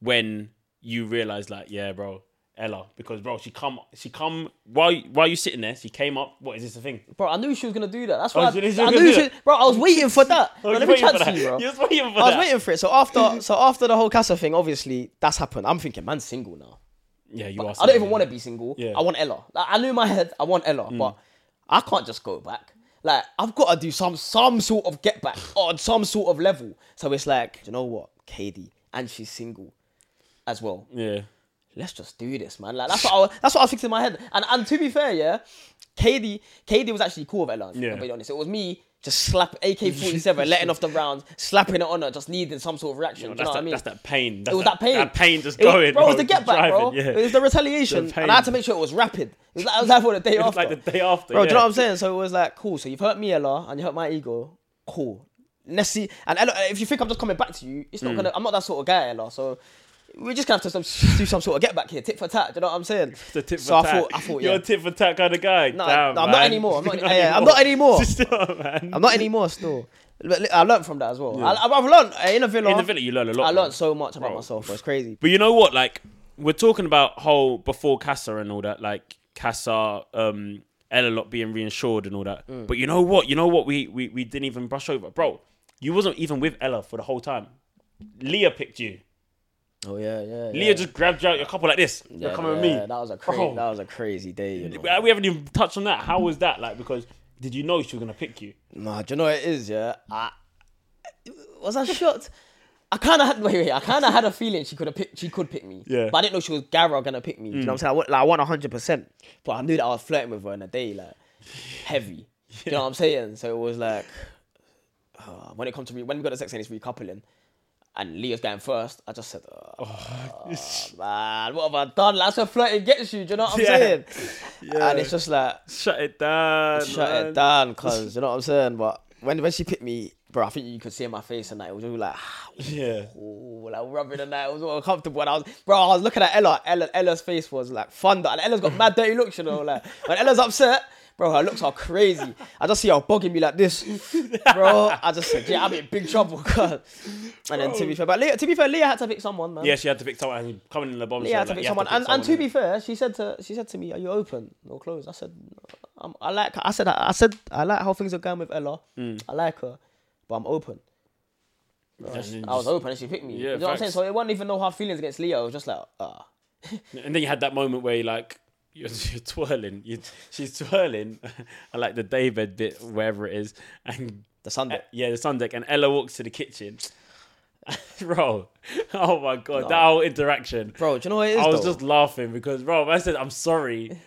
when you realize, like, yeah, bro, Ella, because bro, she come, she come while while you sitting there, she came up. What is this a thing? bro, I knew she was gonna do that. That's Oh, why she I, knew she I knew she. Bro, I was waiting for that. I Bro, was let me waiting chat for to that. you, bro. You was waiting for I was that. waiting for it. So after, so after the whole Casa thing, obviously that's happened. I'm thinking, man's single now. Yeah, you are. I don't even want to be single. Yeah. I want Ella. Like, I knew in my head I want Ella, mm. but I can't just go back. Like I've got to do some some sort of get back on some sort of level. So it's like, you know what, Kady, and she's single as well. Yeah. Let's just do this, man. Like that's what I, that's what I was thinking in my head. And and to be fair, yeah, Kady, Kady was actually cool with Ella. Yeah. To be honest, it was me just slap AK forty seven, letting off the rounds, slapping it on her, just needing some sort of reaction. Do you That's, know what that, I mean? that's that pain. That's it was that, pain. That pain just It was- going. bro, it was the get back, driving, bro. Yeah. It was the retaliation, The and I had to make sure it was rapid. It was like, was like for the day It was after. like the day after. Bro, yeah. do you know what I'm saying? So it was like, cool. So you've hurt me, Ella, and you hurt my ego. Cool. Let's see. And Ella, if you think I'm just coming back to you, it's not mm. gonna. I'm not that sort of guy, Ella. So we're just gonna have to some, do some sort of get back here, tit for tat. Do you know what I'm saying? The tit for so tat. I thut, I thought, yeah. You're a tit for tat kind of guy. No, Damn, no, I'm not anymore. I'm not, yeah, I'm not anymore. Still, man. I'm not anymore. Still, But I learned from that as well. I, I've learned uh, in a villa. In the villa, you learn a lot. I learned so much about Bro. myself. Bro. It's crazy. But you know what? Like we're talking about whole before Casa and all that, like Casa, um, Ella lot being reinsured and all that. Mm. But you know what? You know what? We, we we didn't even brush over, bro. You wasn't even with Ella for the whole time. Leah picked you. Oh yeah, yeah. Leah just grabbed you out your couple like this. You're coming with me. That was a crazy. That was a crazy day. You know? We haven't even touched on that. How was that? Like because did you know she was gonna pick you? Nah, do you know what it is? Yeah, I was I shocked. I kind of had wait, wait. I kind of had a feeling she could have picked. She could pick me. Yeah. But I didn't know she was Gara gonna pick me. Do you know what I'm saying? I, like, I won hundred percent, but I knew that I was flirting with her in a day, like heavy. Do you know what I'm saying? So it was like uh, when it comes to re- when we got the sex and it's recoupling, and Leah's going first. I just said, oh, oh man, what have I done? That's where flirting gets you. Do you know what I'm Yeah. saying? Yeah. And it's just like Shut it down. shut man. it down, cause you know what I'm saying. But when when she picked me, bro, I think you could see in my face and that it was all like, ah, Yeah. ooh, like rubbing and that. It was all uncomfortable. And I was, bro, I was looking at Ella. Ella Ella's face was like thunder, and Ella's got mad dirty looks, you know. Like when Ella's upset, bro, her looks are crazy. I just see her bugging me like this, bro. I just said, yeah, I'm in big trouble. And then to be fair, but Leah, to be fair, Leah had to pick someone, man. Yeah, she had to pick someone and coming in the bomb. Leah had to like, pick someone. pick and, and to be fair, she said to she said to me, "Are you open or closed?" I said, I'm, "I like." I said, "I said I like how things are going with Ella. Mm. I like her, but I'm open." then I was just- open and she picked me. Yeah, you know what I'm saying? So it wasn't even no hard feelings against Leah. It was just like, ah. And then you had that moment where you like you're, you're twirling. You, she's twirling. I like the daybed bit, wherever it is, and The sun deck. yeah, the sun deck. And Ella walks to the kitchen. bro, oh my god, that whole interaction. Bro, do you know what it is? I was though? just laughing because, bro, I said, I'm sorry.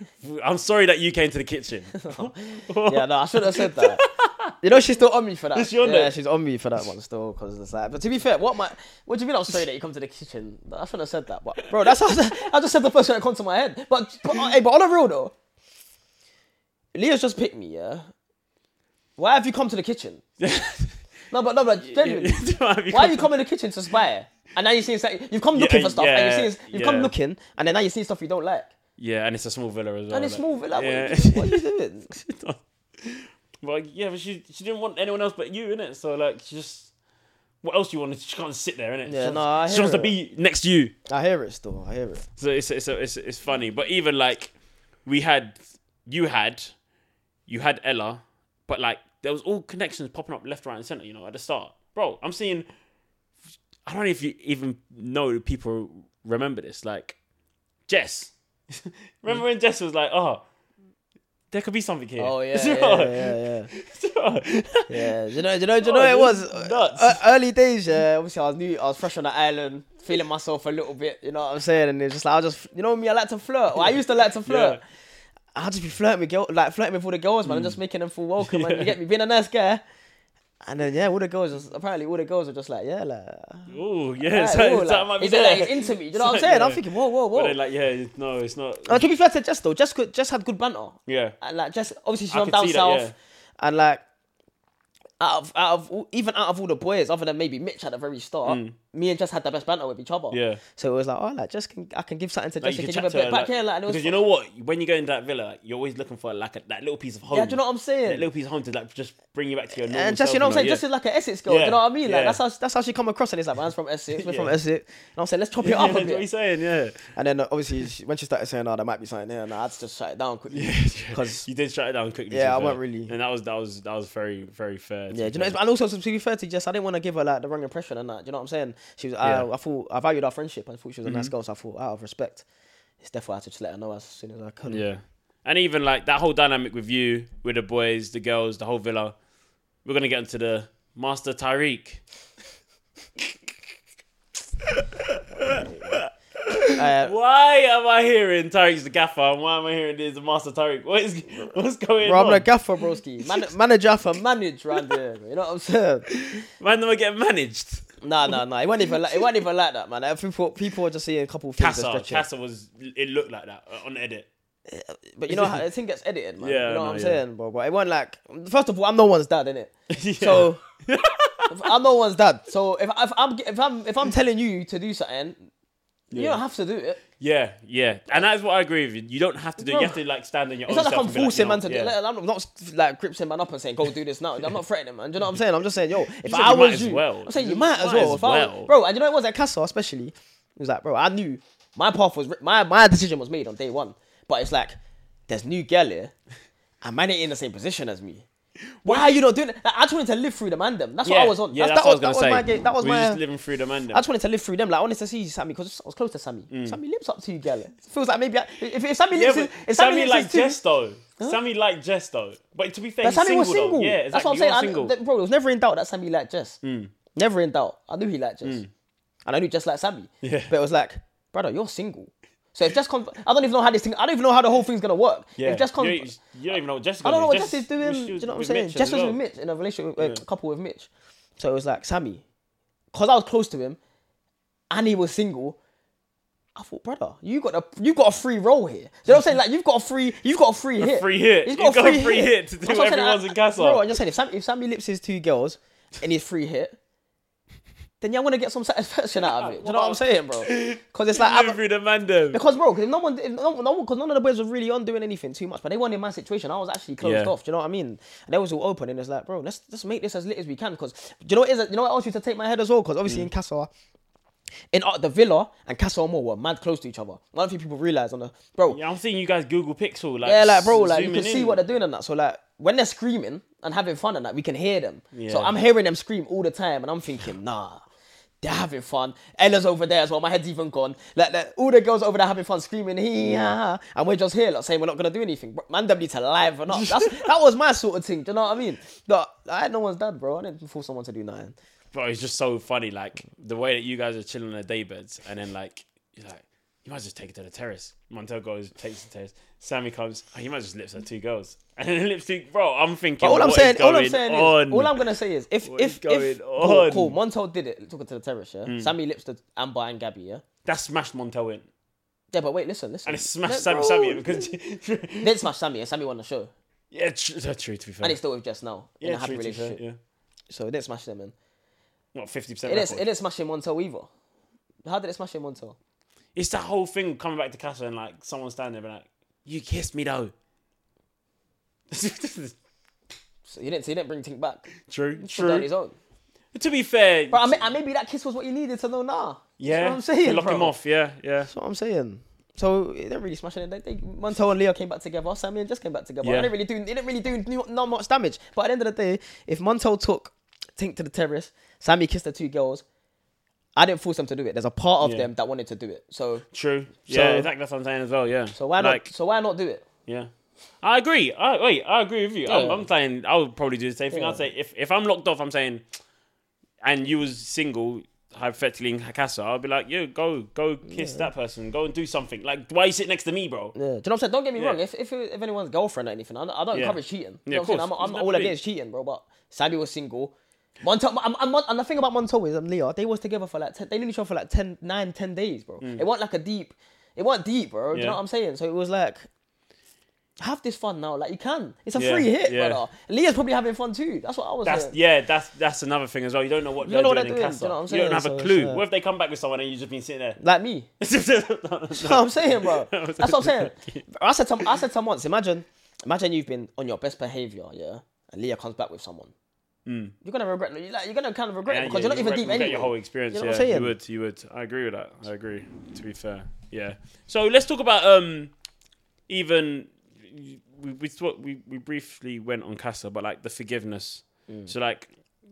I'm sorry that you came to the kitchen. yeah, no, I should have said that. you know, she's still on me for that. Is she on yeah, there? she's on me for that one still because it's like. But to be fair, what my what do you mean? I'm sorry that you come to the kitchen. I shouldn't have said that. But bro, that's how I just said the first thing that comes to my head. But, but hey, but on a real though, Leah's just picked me. Yeah. Why have you come to the kitchen? no, but no, but genuinely. Why are you coming to the kitchen to spy? And now you see. You've come looking Yeah, for stuff, and you see you've come looking, and then now you see stuff you don't like. Yeah, and it's a small villa as well. And it's like- small villa. Yeah. What, what are you doing? Well, yeah, but she she didn't want anyone else but you, innit? So like, she just what else you want? She can't sit there, innit? Yeah, she no, I wants, she hear wants to be next to you. I hear it still. I hear it. So it's it's it's, it's funny. But even like we had, you had, you had Ella, but like there was all connections popping up left, right, and center. You know, at the start, bro. I'm seeing. I don't know if you even know people remember this. Like Jess, remember when Jess was like, "Oh, there could be something here." Oh yeah, yeah, yeah, yeah. Yeah, you know, do you know, do you know it was nuts. Uh, early days. Yeah, obviously I was new, I was fresh on the island, feeling myself a little bit. You know what I'm saying? And it's just like I just, you know me, I like to flirt. Well, I used to like to flirt. I'll just be flirting with girls, like flirting with all the girls, man, and just making them feel welcome. And you get me being a nice guy. And then yeah, all the girls, just, apparently all the girls are just like, yeah, like, Oh yeah, right, so, like, might be is it like into me? You know what I'm saying? like, I'm thinking, whoa, whoa, But whoa. then, like, yeah, no, it's not. Uh, to be fair to Jess though, Jess could just had good banter. yeah, And like Jess, obviously she's from down see that, south, yeah. and like out of out of even out of all the boys, other than maybe Mitch at the very start, me and Jess had the best banter with each other. Yeah. So it was like, oh, like Jess can I can give something to Like, Jess, you can can give a bit her, back like- here, like, and it was because you know what? When you go into that villa, like, you're always looking for like a, that little piece of home. yeah, do you know what I'm saying? That little piece of home to like just bring you back to your normal and Jess, you know what I'm saying? yeah. Jess is like an Essex girl. Do you know what I mean? Like yeah. that's how that's how she come across, and it's like, man's from Essex, we're from Essex. And I'm saying, let's chop it Yeah, up a that's what bit. saying, yeah. And then uh, obviously she, when she started saying, "Oh, there might be something here," and I had to just shut it down quickly because you did shut it down quickly. Yeah, I wasn't really- and that was that was that was very very fair. Yeah, do you know, and also to be fair to Jess, I didn't want to give her like the wrong impression and that. Do you know what I'm saying? She was, Yeah. Mm-hmm. I, I thought I valued our friendship. I thought she was a nice girl, so I thought out of respect, it's definitely I had to just let her know as soon as I could. Yeah, and even like that whole dynamic with you, with the boys, the girls, the whole villa. We're gonna get into the Master Tyrique. Uh, Why am I hearing Tyrique's the gaffer and why am I hearing this Master Tyrique? What is what's going on? bro, I'm on? the gaffer, broski. Man, manager for manage round here. You know what I'm saying? Man, am I getting managed? Nah, no, no. It wasn't even like, it wasn't even like that, man. People, people were just seeing a couple of things. Casa. Casa was. It looked like that uh, on edit. But you know how the thing gets edited, man. Yeah, you know no, what I'm yeah. saying, bro. But it wasn't like. First of all, I'm no one's dad, innit? Yeah. So I'm no one's dad. So if, if I'm if I'm if I'm telling you to do something, you Yeah. don't have to do it. Yeah, yeah, and that is what I agree with you. You don't have to do. it. You have to like stand in your It's own not like I'm forcing you man to yeah. Like, I'm not like gripping man up and saying go do this now. I'm not threatening man. Do you know what I'm saying? I'm just saying, yo, if I was you, well. I'm saying you might as well. as If I well. bro, and you know it was at Casa especially. It was like, bro, I knew my path was my my decision was made on day one. But it's like there's new girl here, and man ain't in the same position as me. Why are you not doing it? Like, I just wanted to live through the man them. That's Yeah, what I was on. Yeah, that, that's, that what I was, was that gonna was my game. That was We're my. just living through the man. I just wanted to live through them. Like I wanted to see Sammy because I was close to Sammy. Sammy lips up to you, girl. It feels like maybe I, if, if Sammy Mm. Lips, if Sammy, Sammy lips like Jess though. Sammy like Jess though. But to be fair, But he's Sammy single, was single. Though. Yeah, exactly. That's what I'm saying. I, single. th- bro, there was never in doubt that Sammy liked Jess. Mm. Never in doubt. I knew he liked Jess. And I knew Jess liked Sammy. Yeah. But it was like, brother, you're single. So if Jess comes, I don't even know how this thing, I don't even know how the whole thing's going to work. yeah. If Jess comes, you, don't- you don't even know what Jess is I don't know what gonna Jess is doing. Do you know what I'm saying? Mitch Jess as was well. with Mitch, in a relationship, a Yeah. couple with Mitch. So it was like, Sammy, because I was close to him and he was single, I thought, brother, you got a you got a free role here. Do you know what I'm saying? Like you've got a free, you've got a free hit. free hit. He's You've got a free hit to do That's what I'm everyone's in. Bro, I'm just saying, if, Sam, if Sammy lips his two girls and his free hit, then you're gonna get some satisfaction out of it. Do you know what I'm saying, bro? Because it's like I'm- through the man them. because bro, because no one, if no, no, because none of the boys were really on doing anything too much, but they weren't in my situation. I was actually closed Yeah. off. Do you know what I mean? And they was all open, and it's like, bro, let's let's make this as lit as we can. Because do you know what is? You know what I else used to take my head as well? Because obviously Mm. in Casa, in uh, the villa and Casa Amor were mad close to each other. I don't think people realize on the bro. Yeah, I'm seeing you guys Google Pixel. Like, Yeah, like bro, like you can see what they're doing and that. So like when they're screaming and having fun and that, we can hear them. So Yeah. I'm hearing them scream all the time, and I'm thinking, nah. They're having fun. Ella's over there as well. My head's even gone. Like, like all the girls over there having fun, screaming, ha," and we're just here, like saying we're not gonna do anything. Bro, Man, them need to live or not. That's, that was my sort of thing. Do you know what I mean? But I had no one's dad, bro. I didn't force someone to do nothing. Bro, it's just so funny, like the way that you guys are chilling on the day beds, and then like you're like, you might as well just take it to the terrace. Montel goes, takes the terrace. Sammy comes, oh, you might just lips her two girls, and then lips two. Bro, I'm thinking, But all I'm saying, is all I'm saying on? is, all I'm gonna say is, if What if if on? cool, cool, Montel did it, took it to the terrace, yeah. Mm. Sammy lips to Amber and Gabby, yeah. That smashed Montel in, Yeah, but wait, listen, listen. and it smashed Let- Sammy. bro, Sammy because Then smash Sammy and Sammy won the show. yeah, tr- that's true. To be fair, And it's still with Jess now in yeah, a happy true, fair, relationship. yeah. So it didn't smash them, man. What fifty percent? It didn't, it didn't smash him Montel either. How did it smash him Montel? It's that whole thing coming back to Casa and like someone standing there and like, you kissed me though. So you didn't, so you didn't bring Tink back. true, He put that on true. his own. To be fair, But I mean, and maybe that kiss was what you needed to know now. yeah, That's what I'm saying, to lock bro. him off. Yeah, yeah. That's what I'm saying. So they didn't really smash it. They, they, Montel and Leah came back together. Sammy and just came back together. Yeah. It didn't really do. It didn't really do not much damage. But at the end of the day, if Montel took Tink to the terrace, Sammy kissed the two girls. I didn't force them to do it. There's a part of Yeah. them that wanted to do it. So True. So- yeah, exactly. That's what I'm saying as well. Yeah. so why like, not? So why not do it? Yeah. I agree. I wait. I agree with you. I'm, I'm saying I would probably do the same thing. Yeah. I'd say if, if I'm locked off, I'm saying, and you was single, hypothetically in Casa, I'd be like, yo, go, go kiss that person, go and do something. Like, why you sit next to me, bro? Yeah. Do you know what I'm saying? Don't get me Yeah. wrong. If, if if anyone's girlfriend or anything, I, I don't Yeah. encourage cheating. You Yeah, know what I'm saying? I'm, I'm all against cheating, bro. But Sammy was single. Montel, I'm, I'm, I'm, and the thing about Montel is, and Leah, they was together for like 10, they knew each other for like 10, 9, 10 days, bro. It wasn't like a deep, it wasn't deep, bro. Do you Mm. Know what I'm saying? So it was like, have this fun now. Like you can. It's a Yeah, free hit, yeah. brother. Leah's probably having fun too. That's what I was That's saying. yeah. That's that's another thing as well. You don't know what You they're know what doing they're in doing, do you know what You don't have So a clue. uh, What if they come back with someone and you've just been sitting there? Like me. That's what I'm saying, bro. That's what I'm saying. I said to I said to once, imagine imagine you've been on your best behavior, yeah, and Leah comes back with someone. You're gonna regret you're, like, you're gonna kind of regret it Hmm. Because yeah, you're not even deep anyway. Your whole experience, You know yeah, what I'm saying? you would, you would. I agree with that. I agree. To be fair, yeah. So let's talk about um, even we we thought we, we briefly went on Casa, but like the forgiveness. Mm. So like,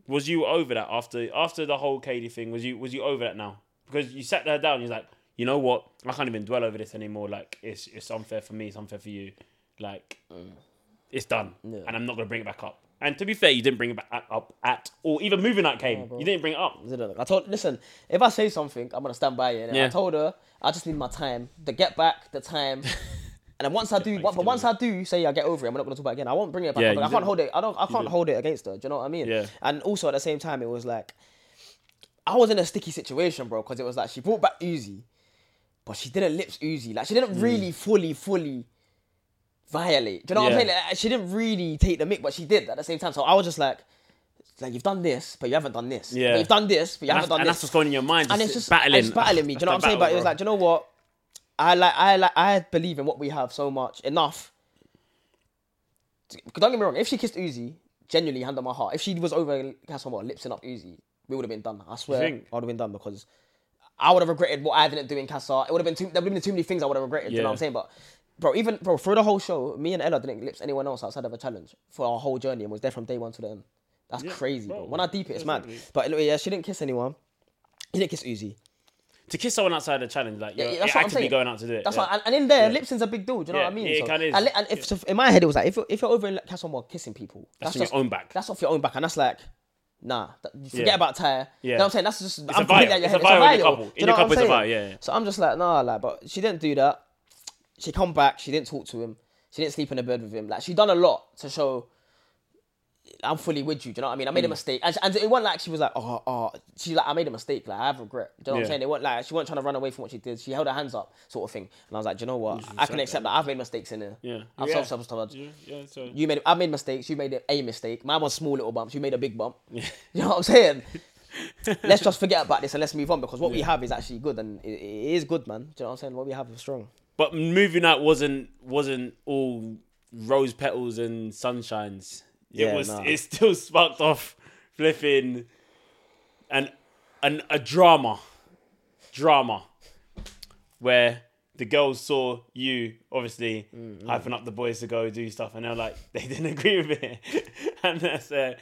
was you over that after after the whole Kady thing? Was you was you over that now? Because you sat her down, you're like, you know what? I can't even dwell over this anymore. Like it's it's unfair for me. It's unfair for you. Like, it's done, Yeah. and I'm not gonna bring it back up. And to be fair, you didn't bring it up at or even moving that came, you didn't bring it up. I told listen, if I say something, I'm gonna stand by it. innit? I told her I just need my time, the get back, the time. And then once I do, but once I do say I get over it, I'm not gonna talk about it again. I won't bring it back. Yeah, up. I can't hold it. I don't. I can't hold it against her. Do you know what I mean? Yeah. And also at the same time, it was like I was in a sticky situation, bro, because it was like she brought back Uzi, but she didn't lips Uzi. Like she Mm. didn't really fully, fully violate. Do you know what I'm saying? Like, she didn't really take the mic, but she did at the same time. So I was just like, like you've done this, but you haven't done this. Yeah. You've done this, but you And, haven't done and this And that's what's going in your mind. and it's just battling, it's battling me. Do you know what I'm saying? But it was like, do you know what? I like, I like, I believe in what we have so much enough. Don't get me wrong. If she kissed Uzi, genuinely, hand on my heart. If she was over what lipsing up Uzi, we would have been done. I swear. I would have been done because I would have regretted what I didn't do in Casa. It would have been too. There would have been too many things I would have regretted. Do you know what I'm saying? But. Bro, even bro, through the whole show, me and Ella didn't lips anyone else outside of a challenge for our whole journey and was there from day one to the end. That's crazy, bro. bro, When I deep it, it's mad. But anyway, yeah, she didn't kiss anyone. She didn't kiss Uzi. To kiss someone outside the challenge, like yeah, you're that's what I'm saying. going out to do it. That's yeah. why, and, and in there, Yeah. Lipson's a big deal. Do you know Yeah, what I mean? yeah, it so, kinda is. And, and if so in my head, it was like if you're, if you're over in Casa Amor kissing people, that's, on your own back. That's off your own back, and that's like, nah, that, you forget Yeah. about Tyre. You Yeah. know what I'm saying? That's just a I'm out your It's a vibe in your couple. In you know your what I'm couple, it's a yeah, yeah. So I'm just like, nah, like, but she didn't do that. She come back. She didn't talk to him. She didn't sleep in the bed with him. Like she done a lot to show. I'm fully with you. Do you know what I mean? I made Mm. a mistake, and, she- and it wasn't like she was like, oh, oh. She's like, I made a mistake. Like I have regret. Do you know what I'm saying? It wasn't like she wasn't trying to run away from what she did. She held her hands up, sort of thing. And I was like, do you know what? I can accept that. I've made mistakes in there. Yeah. I've Yeah. self sabotaged. Yeah, yeah, so You made, I made mistakes. You made a mistake. Mine was small little bumps. You made a big bump. Yeah. You know what I'm saying? let's just forget about this and let's move on because what we have is actually good and it, it is good, man. Do you know what I'm saying? What we have is strong. But moving out wasn't wasn't all rose petals and sunshines. Yeah, it was. nah. It still sparked off flipping, and and a drama, drama, where the girls saw you obviously Mm-hmm. hyping up the boys to go do stuff, and they're like they didn't agree with it, and that's uh,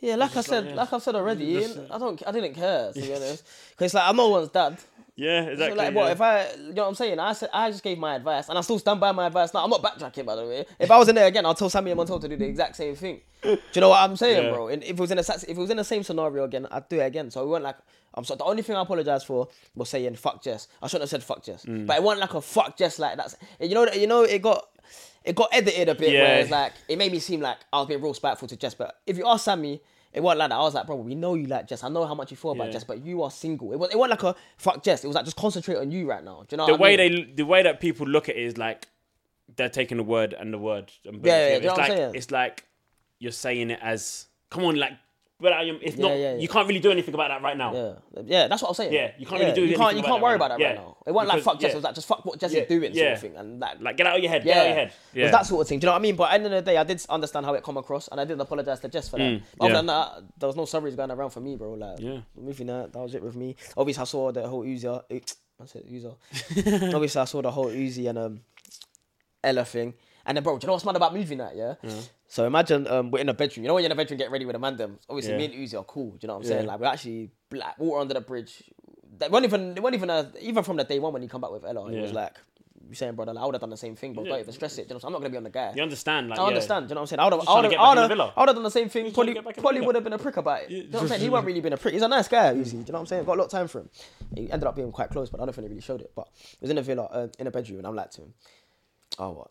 Yeah, like I said, like, like, yeah. I said already, I don't, I didn't care to be honest, because like I'm no one's dad. Yeah, So exactly. like, what yeah. if I, you know what I'm saying? I said, I just gave my advice, and I still stand by my advice. Now I'm not backtracking, by the way. If I was in there again, I'll tell Sammy and Montel to do the exact same thing. Do you know what I'm saying, Yeah. bro? And if it was in a, if it was in the same scenario again, I'd do it again. So it wasn't like I'm sorry. The only thing I apologize for was saying fuck Jess. I shouldn't have said fuck Jess, Mm. but it wasn't like a fuck Jess like that's. You know, you know, it got. It got edited a bit Yeah. where it's like it made me seem like I was being real spiteful to Jess. But if you ask Sammy, it wasn't like that. I was like, bro, we know you like Jess. I know how much you feel about Yeah. Jess, but you are single. It was it wasn't like a fuck Jess. It was like just concentrate on you right now. Do you know the what I way mean? they the way that people look at it is like they're taking the word and the word and Yeah, yeah, it's you know what I'm like it's like you're saying it as come on like but I am- it's Yeah, not yeah, yeah. you can't really do anything about that right now Yeah, yeah, that's what I'm saying. Yeah, you can't really do You can't, you about can't that worry about that right Yeah. now. It wasn't like fuck Jess. yeah. It was like just fuck what Jess Yeah, is doing, sort yeah. of thing, and that like get out of your head yeah, get out of your head It was that sort of thing. Do you know what I mean? But at the end of the day, I did understand how it come across, and I did apologize to Jess for that. Mm, Other yeah. than that, there was no sorries going around for me, bro. Like, Yeah. moving that, that was it with me. Obviously, I saw the whole Uzi. eh, I said Uzi. Obviously, I saw the whole Uzi and um Ella thing. And then, bro, do you know what's mad about moving that? Yeah. So imagine um, we're in a bedroom. You know when you're in a bedroom getting ready with a man. Them obviously Yeah. me and Uzi are cool. Do you know what I'm Yeah. saying? Like we're actually like water under the bridge. That wasn't even. It wasn't even a, even from the day one when you come back with Ella. It was like you saying, brother, like, I would have done the same thing, but Yeah. don't even stress it. You know I'm, not gonna be on the guy. you understand like I yeah. understand. Do you know what I'm saying? I would have, I would have, I would have, I would have done the same thing. Probably, get back in the probably would have been a prick about it. You know what I'm saying? He wasn't really been a prick. He's a nice guy, Uzi. Do you know what I'm saying? Got a lot of time for him. He ended up being quite close, but I don't think he really showed it. But he was in a villa, uh, in a bedroom, and I'm like to him, "Oh what,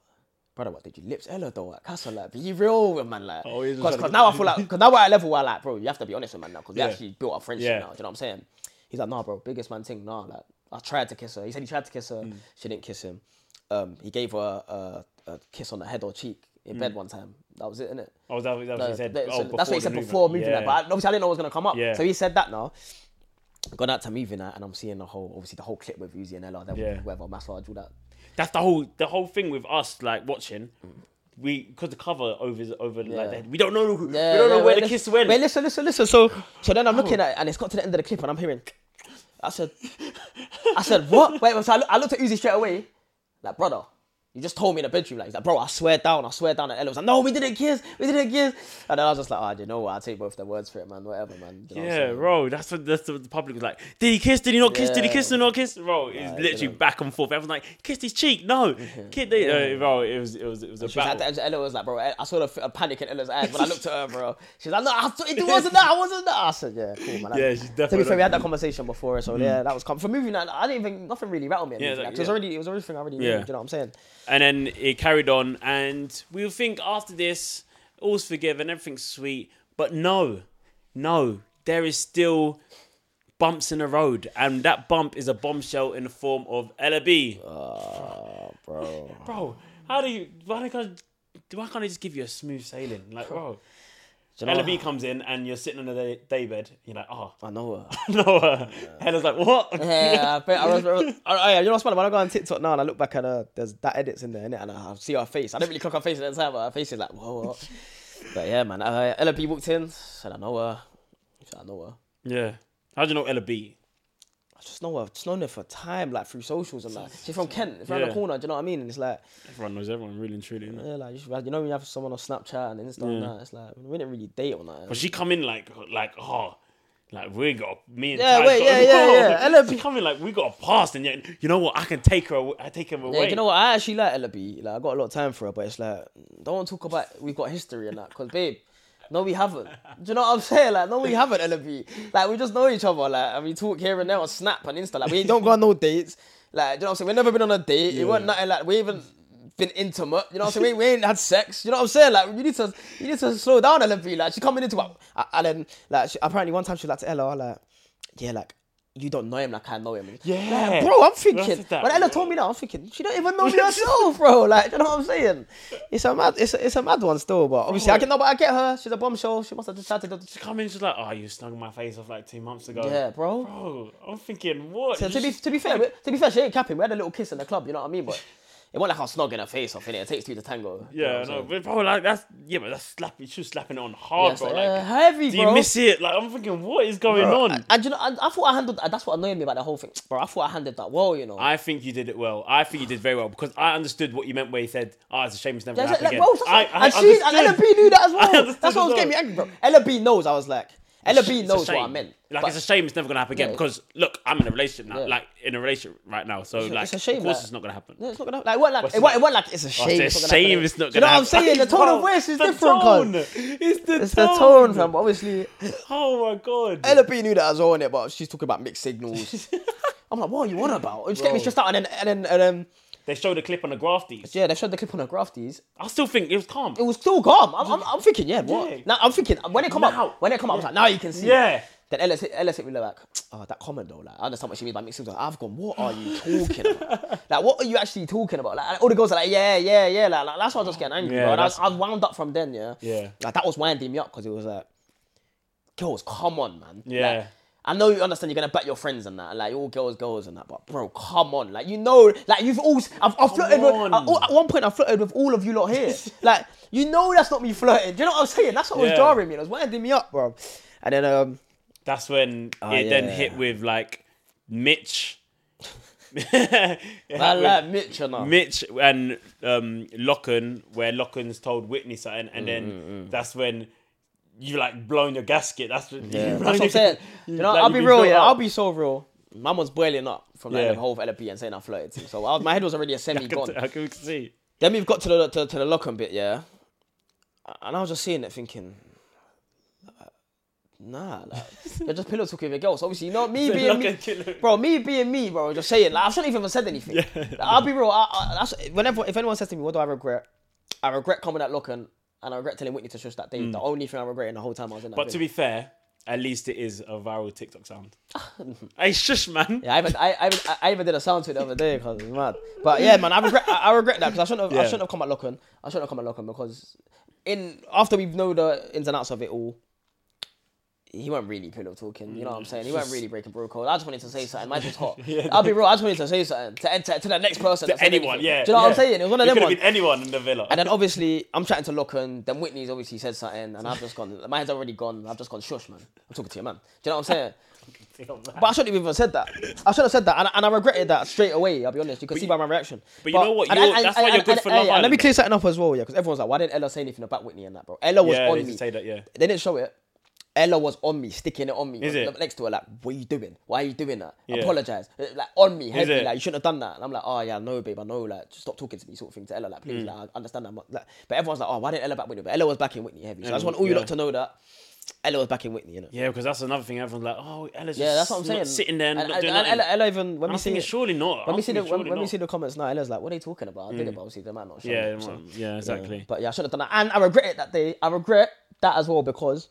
brother? What did you lips Ella though? At Casa, like, be real with man, like, Oh, he's because just now I feel like, because now we're at a level where like, bro, you have to be honest with man now, because we Yeah. actually built a friendship Yeah. now. Do you know what I'm saying? He's like, nah, bro, biggest man thing, nah, like, I tried to kiss her. He said he tried to kiss her. Mm. She didn't kiss him. Um, he gave her a, a, a kiss on the head or cheek in Mm. bed one time. That was it, innit? oh that, that was what he said That- oh, so that's what he said movement. before moving yeah. that. But obviously, I didn't know it was gonna come up. Yeah. So he said that now. Gone out to moving that, and I'm seeing the whole, obviously the whole clip with Uzi and Ella, then Yeah. whatever massage, all that. That's the whole the whole thing with us like watching we because the cover over over Yeah. like that we don't know who, Yeah, we don't know where wait, the listen- kiss went Wait, listen, listen, listen. So, so then I'm oh. looking at it, and it's got to the end of the clip, and I'm hearing. I said, I said, what? Wait, so I, look, I looked at Uzi straight away, like brother. You just told me in the bedroom, like, he's like, bro, I swear down, I swear down. And Ella was like, no, we didn't kiss, we didn't kiss. And then I was just like, oh, you know what? I'll take both their words for it, man. Whatever, man. You know Yeah, bro, that's what that's what the public was like. Did he kiss? Did he not kiss? Did he Yeah. kiss or not kiss? Bro, it's Nah, literally you know. back and forth. Everyone's like, kissed his cheek. No, kid. They, uh, bro, it was it was it was a was battle. like, Ella was like, bro, I saw the a panic in Ella's eyes when I looked at her, bro. She's like, no, I thought it wasn't that, I wasn't that. I said, yeah, cool, man. Yeah, she's To be definitely. fair, we had that conversation before, so yeah, that was com- for movie night. I didn't think nothing really rattled me. Yeah, Yeah, like, it was already, it was everything I already knew. Yeah. You know what I'm saying? And then it carried on, and we would think after this, all's forgiven, everything's sweet. But no, no, there is still bumps in the road, and that bump is a bombshell in the form of Ella B. Oh, bro. Bro, how do you? Why can't? Why can't I just give you a smooth sailing? Like, bro, Do you know Ella? B comes in and you're sitting on the day, day bed. You're like, oh, I know her. no. Uh, Ella's like, what? Yeah, I, I was. I, I, you know what's funny? When I go on TikTok now and I look back at her, there's that edits in there, innit? And I see her face. I don't really clock her face at the time, but her face is like, whoa, whoa. but yeah, man. Uh, Ella B walked in, said, I know her. Said, I know her. Yeah. How do you know Ella B? I just know her. Just known her for time, like through socials and that. She's from Kent, it's around Yeah. the corner. Do you know what I mean? And it's like, Everyone knows everyone, really and truly. yeah, like you, should, you know when you have someone on Snapchat and Insta and Yeah. that. It's like we didn't really date on that. But she come in like, like, oh, like we got me and Yeah, Ty wait, got- yeah, yeah, yeah. Ella She in like we got a past, and yet you know what? I can take her. aw- I take him away. Yeah, you know what? I actually like Ella B. Like I got a lot of time for her, but it's like don't want to talk about we've got history and that, cause babe, no, we haven't. Do you know what I'm saying? Like no, we haven't, B. Like we just know each other, like and we talk here and there on Snap and Insta. Like we don't go on no dates. Like do you know what I'm saying? We've never been on a date. It wasn't nothing like we even been intimate. You know what I'm saying? We, we ain't had sex. You know what I'm saying? Like you need to you need to slow down, B. Like she coming into it, and then like she, apparently one time she was like to Ella, like yeah, like. You don't know him like I know him. Yeah. Like, bro, I'm thinking. that, when Ella bro. told me that, I'm thinking she don't even know me herself, bro. Like, you know what I'm saying? It's a mad, it's a, it's a mad one still, but obviously I get no, but I get her. She's a bombshell. She must have decided to. She come in, she's like, oh, you snug my face off like two months ago. Yeah, bro. Bro, I'm thinking, what? So to be to be fair, to be fair, she ain't capping. We had a little kiss in the club. You know what I mean? But it wasn't like I'm in her face off. In it, it takes two to tango. you know yeah, no, but bro, like that's yeah, but that's slapping. She was slapping it on hard, Yeah, bro. so, like, uh, heavy, do bro. you miss it? Like, I'm thinking, what is going on? And, you know, I, I thought I handled. That that's what annoyed me about the whole thing, bro. I thought I handled that well. You know. I think you did it well. I think you did very well because I understood what you meant where you said, "Oh, it's a shame it's never Yeah, gonna like, happen bro, again." I, I and she and understood. Knew that as well. That's what as was getting me angry, bro. Ella B knows. I was like, Ella B knows what I meant. Like But- it's a shame it's never gonna happen again Yeah. because look, I'm in a relationship now. Yeah. Like in a relationship right now, so like it's a shame, of course like- it's not gonna happen. No, it's not gonna like. It wasn't like What's it, it wasn't like it's a oh, shame. it's a not gonna shame happen. it's not Do you know gonna what I'm saying? The tone of voice is the different, tone. It's the It's tone. the tone, fam. Obviously, Oh my god. Ella B knew that as well, innit? But she's talking about mixed signals. I'm like, what are you on about? It just get me stressed out, and then and then and then They showed a clip on the grafties. yeah, they showed the clip on the grafties. I still think it was calm. It was still calm. I'm, I'm, I'm thinking, yeah, what? Yeah. Now I'm thinking when it come Now. up, when it come up, I was like, now you can see. Yeah. Then Ellis hit, Ellis hit me like, oh, that comment though, like, I understand what she means by mixed signals. I've gone, what are you talking about? like, what are you actually talking about? Like, all the girls are like, yeah, yeah, yeah. Like, like that's why I was just getting angry, Yeah, bro. And I was, I wound up from then, yeah. Yeah. Like, that was winding me up because it was like, girls, come on, man. Yeah. Like, I know you understand you're gonna bet your friends and that, like all girls, girls and that, but bro, come on, like you know, like you've all, I've, I've flirted with, on. at, one point I flirted with all of you lot here, like you know that's not me flirting. Do you know what I'm saying? That's what was jarring me. It was winding me up, bro. And then um, That's when it Oh, then yeah. hit with like Mitch. I like Mitch and. Mitch and um, Lochan, where Lochan's told Whitney something, and Mm, then that's when you like blown your gasket. That's when Yeah, that's what I'm saying. You know, like, I'll be real, yeah. I'll be so real. Mum was boiling up from like, Yeah. the whole LP and saying I flirted to. So I was, my head was already a semi gone. I can see. Then we've got to the to, to the Lochan bit, yeah. And I was just seeing it, thinking, uh, nah, like you're just pillow talking with girls. Obviously, you know me being me, bro. Me being me, bro. Just saying, like I shouldn't even have said anything. Like, I'll be real. I, I, that's, whenever if anyone says to me, "What do I regret?" I regret coming at Lochan, and I regret telling Whitney to shush that day. The only thing I regret in the whole time I was in that. Mm. But to be fair, at least it is a viral TikTok sound. hey, shush, man. Yeah, I even, I, I, I even did a sound to it the other day because it's mad. But yeah, man, I regret, I, I regret that because I shouldn't have, I shouldn't have come at Lochan. I shouldn't have come at Lochan because in after we know the ins and outs of it all, he weren't really pillow talking. You know what I'm mm. saying? He weren't really breaking bro code. I just wanted to say something. Mine was hot. I'll be real. I just wanted to say something to to, to the next person. that To anyone, yeah. Do you know what. I'm saying? It was one of It them could ones. have been anyone in the villa. And then obviously I'm chatting to Lochan, then Whitney's obviously said something, and I've just gone. My head's already gone. I've just gone shush, man. I'm talking to your man. Do you know what I'm saying? fucking thing on that. But I shouldn't have even said that. I should have said that, and, and I regretted that straight away. I'll be honest. You can see by my reaction. but you know what? and- and- that's why you're good for Love and Let me clear something up as well, yeah, because everyone's like, "Why didn't Ella say anything about Whitney and that, bro?" Ella was yeah, on they me. say that. Yeah. They didn't show it. Ella was on me, sticking it on me. Is it? Next to her, like, what are you doing? Why are you doing that? Yeah. Apologize. Uh, Like, on me, heavy. it? Like, you shouldn't have done that. And I'm like, oh, yeah, no, babe, I know. Like, just stop talking to me, sort of thing, to Ella. Like, Mm. please, like, I understand that. Like, but everyone's like, oh, why didn't Ella back Whitney? But Ella was backing Whitney heavy. So I just want all you lot to know that Ella was back in Whitney, you know? Yeah, because that's another thing. Everyone's like, "Oh, Ella's Yeah, that's what I'm saying. sitting there and, and, not and, doing and. Ella, Ella even when I'm we see the, surely not. when I'm we see the when, when we see the comments now, Ella's like, what are they talking about? I did it, but obviously they might not. Yeah, it, yeah, exactly. But yeah, I should have done that, and I regret it that day. I regret that as well because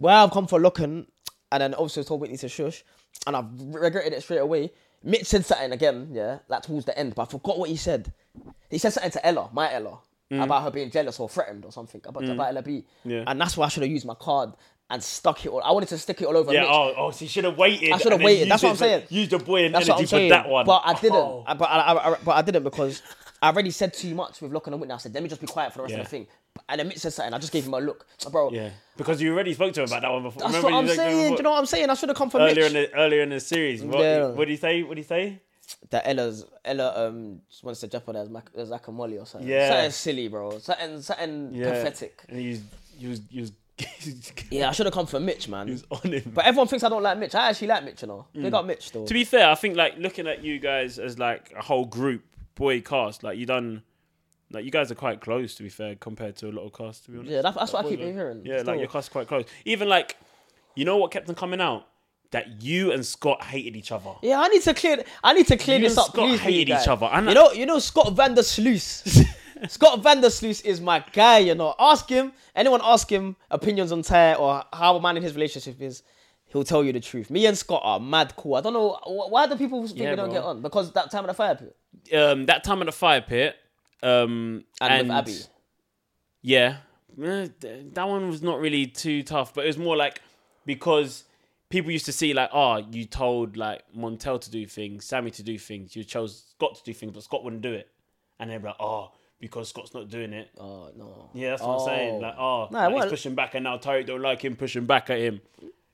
where I've come for Lochan, and then obviously told Whitney to shush, and I've regretted it straight away. Mitch said something again, yeah, like towards the end, but I forgot what he said. He said something to Ella, my Ella, mm. about her being jealous or threatened or something about, mm. about Ella B. Yeah. And that's why I should have used my card and stuck it all. I wanted to stick it all over Yeah, Mitch. oh, oh, so you should have waited. I should have waited. That's what I'm for- saying. Use the boy and That's energy for that one. But I didn't. Oh. I- But I, I, but I didn't because I already said too much with Lochan and Whitney. I said, let me just be quiet for the rest Yeah. of the thing. And then Mitch said something. I just gave him a look, bro. Yeah, because you already spoke to him about that one before. That's Remember what I'm you saying. before- Do you know what I'm saying? I should have come for earlier Mitch. in the earlier in the series. What, Yeah. what did he say? What did he say? that Ella's Ella um just wants to jump jeopardize Mac- Zach and Molly or something. Yeah. Something silly, bro. Something something Yeah. pathetic. And he was, he was, he was, Yeah, I should have come for Mitch, man. he was on him. But everyone thinks I don't like Mitch. I actually like Mitch, you know. They got Mitch though. to be fair, I think like looking at you guys as like a whole group, boy cast, like you done, like you guys are quite close. To be fair, compared to a lot of casts, to be honest. yeah, that, that's what I keep boys hearing. Yeah, still. like your cast quite close. Even like, you know what kept on coming out? That you and Scott hated each other. Yeah, I need to clear. I need to clear You this and up. Scott please, hated each other, and- you know, you know, Scott van-der-Sluis. Scott van-der-Sluis is my guy. You know, ask him. Anyone ask him opinions on Ty or how a man in his relationship is. He'll tell you the truth. Me and Scott are mad cool. I don't know why do people think Yeah, we don't bro. get on because that time of the fire pit Um, that time at the fire pit, um, and, and, Abby. Yeah, Eh, that one was not really too tough, but it was more like because people used to see like, oh, you told like Montel to do things, Sammy to do things, you chose Scott to do things, but Scott wouldn't do it, and they're like, oh, because Scott's not doing it. Oh no. Yeah, that's what I'm saying. Oh. Like, oh, Nah, like, he's pushing back, and now Tyrique don't like him pushing back at him.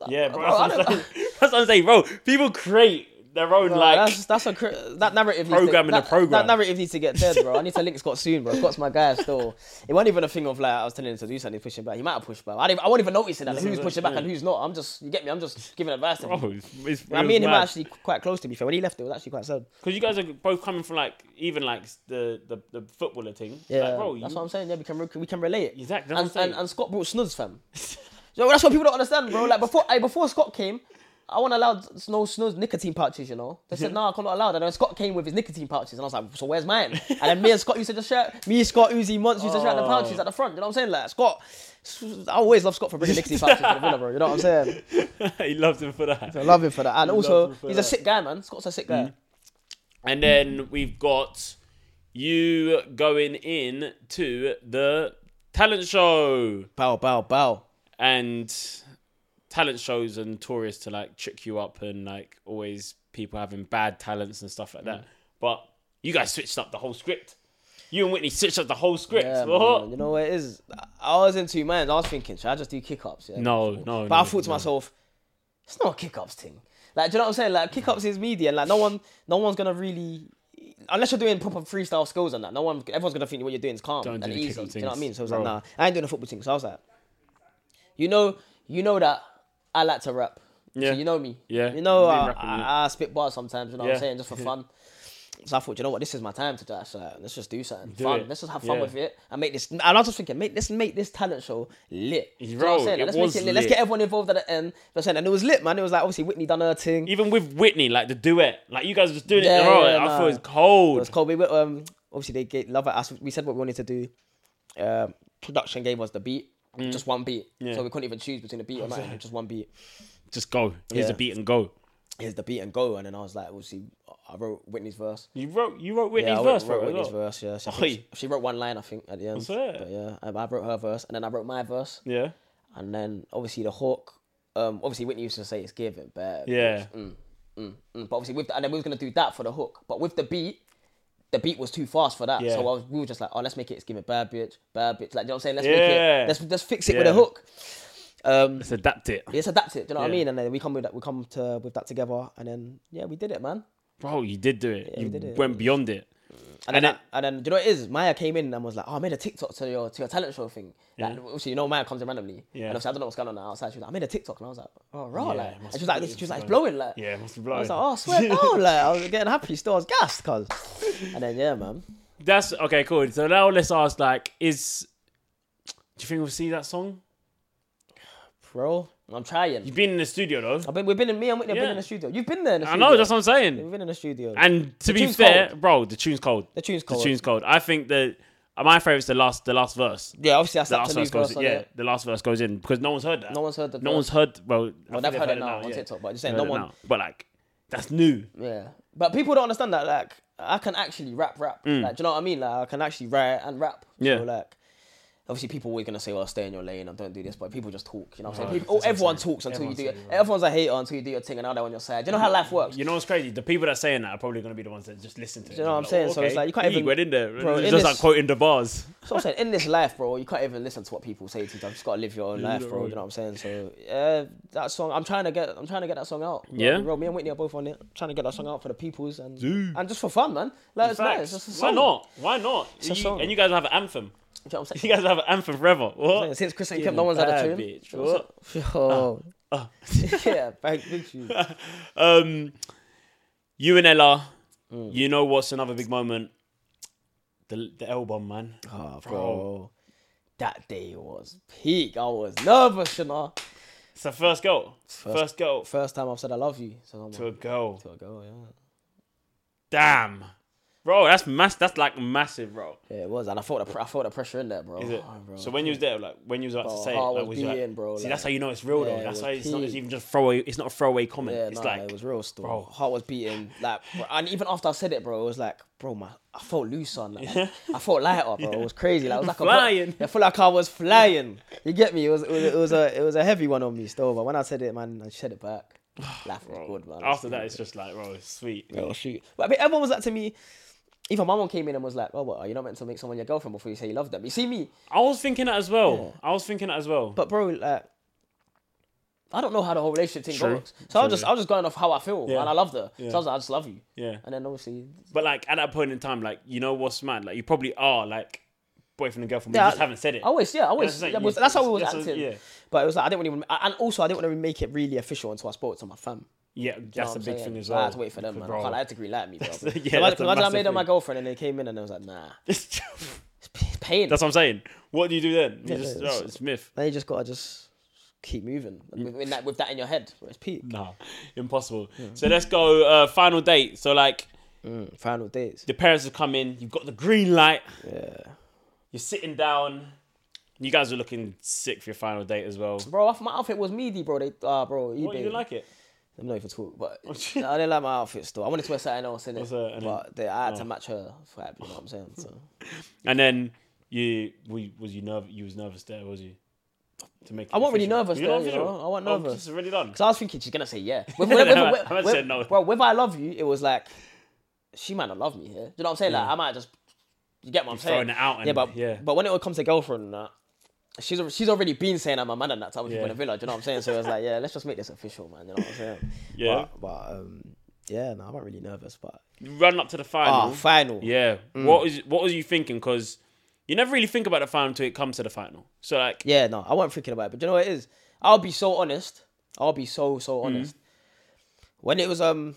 Yeah, bro. bro, that's, what that's what I'm saying, bro. People create their own Bro, like. that's that's a that narrative needs Program in to, a that, program. That narrative needs to get dead, bro. I need to link Scott soon, bro. Scott's my guy still. It wasn't even a thing of like I was telling him to do something, pushing back. He might have pushed back. I, didn't, I wasn't even notice that like, who's pushing back and who's not. I'm just you get me. I'm just giving advice to him. Bro, it's, it's, I mean, him are actually quite close to be fair. When he left, it was actually quite sad. because you guys are both coming from like even like the the, the footballer thing. Yeah, like, bro, that's you, what I'm saying. Yeah, we can we can relate. It. Exactly, And, and, and Scott brought snus, fam. so that's what people don't understand, bro. Like before, I before Scott came. I wasn't allowed no snus nicotine pouches, you know. They said, no, I'm not allowed. And then Scott came with his nicotine pouches, and I was like, so where's mine? And then me and Scott used to just share, me, Scott, Uzi, Monts used to share the oh. pouches at the front. You know what I'm saying? Like, Scott, I always love Scott for bringing nicotine pouches to the villa, bro. You know what I'm saying? he loves him for that. I love him for that. And also, he's that. a sick guy, man. Scott's a sick guy. Mm. And then we've got you going in to the talent show Bow, bow, bow. and talent shows and tourists to like trick you up and like always people having bad talents and stuff like that. Mm. But you guys switched up the whole script. You and Whitney switched up the whole script. Yeah, man, you know what it is? I was in two minds. I was thinking, should I just do kick ups? Yeah, No, no, But I thought to no. myself, it's not a kick ups thing. Like, do you know what I'm saying? Like, kick ups is media, like, no one, no one's gonna really, unless you're doing proper freestyle skills and that. No one, everyone's gonna think what you're doing is calm Don't and do easy. Do you know what I mean? So I was bro. like, nah, I ain't doing a football thing. So I was like, you know, you know that I like to rap. Yeah. So you know me. Yeah, You know, I, rapping, yeah. I, I spit bars sometimes. You know what I'm saying, just for fun. So I thought, you know what, this is my time to just uh, let's just do something Do fun. it. Let's just have fun Yeah. with it and make this. And I was just thinking, make let's make this talent show lit. You know what I'm saying? let's make it lit. Let's get everyone involved at the end. That's saying, and it was lit, man. It was like obviously Whitney done her thing. Even with Whitney, like the duet, like you guys were just doing it Yeah, in a row. yeah, I nah. thought it was cold. It was cold. We were, um, obviously they gave love it. As we said, what we wanted to do. Um, production gave us the beat, just one beat. Mm. Yeah. So we couldn't even choose between the beat or not. Just one beat. Just go. Here's Yeah. the beat and go. Here's the beat and go. And then I was like, obviously, I wrote Whitney's verse. You wrote you wrote Whitney's yeah, I verse, wrote, wrote Whitney's well. verse. Yeah, she, think she, wrote one line, I think, at the end. But yeah, I, I wrote her verse, and then I wrote my verse. Yeah. And then obviously the hook. Um, obviously Whitney used to say it's given bad. Yeah. Mm, mm, mm. But obviously with the, and then we was gonna do that for the hook. But with the beat, the beat was too fast for that. Yeah. So I was, we were just like, oh, let's make it. It's giving bad bitch, bad bitch. Like you know what I'm saying? Let's Yeah. make it. Let's let's fix it with a hook. Um, Let's adapt it, let's adapt it. Do you know what I mean? And then we come with that. We come to with that together, and then yeah, we did it, man. bro. You did do it. Yeah, you we did it. went beyond it. And, And then, it- and then, do you know what it is? Maya came in and was like, "Oh, I made a TikTok to your to your talent show thing." Like, Yeah. obviously, you know, Maya comes in randomly. Yeah. And obviously, I don't know what's going on outside. She was like, "I made a TikTok," and I was like, "Oh, raw!" Yeah, like, and she was like, "She was like, it's blowing." Like, Yeah, it must be blowing. I was like, "Oh, I swear down!" Like, I was getting happy. Still, I was gassed, cause. And then yeah, man. That's okay. Cool. So now let's ask, like, is do you think we'll see that song? Bro, I'm trying. You've been in the studio though. I've been, we've been in me and Whitney have been in the studio. You've been there in the I studio. know. That's what I'm saying. We've been in the studio. And to The be tune's fair, cold. bro, the tune's cold. the tune's cold. The tune's cold. I think that uh, my favorite's the last, the last verse. yeah, obviously I The last verse goes. verse on Yeah, it. the last verse goes in because no one's heard that. No one's heard the No verse. one's heard. Well, Well, they've heard it now on yeah. TikTok, but just saying, no one. But like, that's new. Yeah, but people don't understand that. Like, I can actually rap, rap. Mm. Like, do you know what I mean? Like, I can actually write and rap. Yeah. So, like, obviously, people always gonna say, "Well, stay in your lane and don't do this," but people just talk. You know what I'm saying? People, that's everyone talks until Everyone's you do it. right. Everyone's a hater until you do your thing, and now they're on your side. You know how life works? You know what's crazy? The people that are saying that are probably going to be the ones that just listen to it. you know what I'm Like, saying? oh, So it's like, you can't even- went in there. Bro, it's in just this- like quoting the bars. So I'm saying, in this life, bro, you can't even listen to what people say to you. You just gotta live your own life, bro. You know what I'm saying? So yeah, that song, I'm trying to get, I'm trying to get that song out. Yeah? bro. Me and Whitney are both on it. I'm trying to get that song out for the peoples and Dude. and just for fun, man. Like it's nice. It's just a Why not? Why not? and you guys have an anthem. You know what I'm You guys have an anthem forever. What? Since Chris and Give Kem, no me one's had a bad tune. bitch. You know what I'm? Oh. Oh. yeah, big, big tune. Um, you and Ella, Mm. you know what's another big moment? The the album, man. Oh, bro. Bro. That day was peak. I was nervous, you know. It's the first girl. First, First- girl First time I've said I love you. So I'm to a like, girl. to a girl, yeah. Damn, bro, that's mass. That's like massive, bro. Yeah, it was. And I felt the, pr- I felt the pressure in there, bro. Is it? Oh, bro. So when you was there, like when you was about Bro, to say it, like, was you like, bro, see, like- that's how you know it's real, though. Yeah, it That's why it's not it's even just throwaway. It's not a throwaway comment. Yeah, it's nah, like, it was real still. bro. Heart was beating. Like, bro, and even after I said it, bro, it was like, bro, my, I felt loose on. Like, I felt lighter, bro. It was crazy. Like, it was like Flying. A, I felt like I was flying. You get me? It was, it was, it was a, it was a heavy one on me still. But when I said it, man, I said it back. Life was good, man. after that, it's just like, bro, it's sweet. oh shoot. But I mean, everyone was like to me. Even my mom came in and was like, "Oh, what? Are you not meant to make someone your girlfriend before you say you love them?" You see me, I was thinking that as well. I was thinking that as well. but bro, like, I don't know how the whole relationship thing True. goes. So I was just, I was just going off how I feel, Yeah. and I loved her. Yeah. So I was like, I just love you. yeah, And then obviously, but like at that point in time, like you know what's mad? Like you probably are like boyfriend and girlfriend, but Yeah, you just I- haven't said it. I always, yeah, I always, That's yeah, You- that's how we was that's what- acting. yeah. But it was like I didn't want to, and also I didn't want to make it really official until I spoke to my fam. Yeah, You that's a big saying? thing as well. I had to wait for them, man. Bro. I can't, I had to green light me, bro. yeah, that's imagine, imagine I made them my girlfriend and they came in and I was like, nah, it's pain. That's what I'm saying. What do you do then? You Yeah, just, it's- oh, it's myth. Then you just gotta just keep moving with, that, with that in your head. It's peak. Nah, impossible. So let's go. Uh, final date. So like Mm, final dates. the parents have come in. You've got the green light. Yeah, You're sitting down. You guys are looking sick for your final date as well. bro. My outfit was meaty, bro. They, uh, bro. eBay. What you didn't like it? I'm not even talk, but no, I didn't like my outfit still. I wanted to wear something else in it, that? And then- but they, I had oh. to match her vibe. You know what I'm saying? So. And then you was you nervous? You was nervous there, was you? To make. I wasn't really nervous Were you not there, you know? I wasn't Oh, nervous. Just already done. Because I was thinking she's gonna say yeah. With, with, with, I with, might said no. Bro, with I love you, it was like she might not love me here. Do you know what I'm saying? Like I might just you get what I'm You're saying. throwing it out and- yeah, but yeah. but when it comes to girlfriend and that, she's she's already been saying I'm a man and that type of people in Yeah. the villa. Do you know what I'm saying? So it was like, yeah, let's just make this official, man. You know what I'm saying? Yeah. But, but um, yeah, no, I'm not really nervous, but You run up to the final. ah, final. Yeah. Mm. What was what was you thinking? Because you never really think about the final until it comes to the final. So like, Yeah, no, I wasn't thinking about it. But you know what it is? I'll be so honest. I'll be so so Mm. honest. When it was um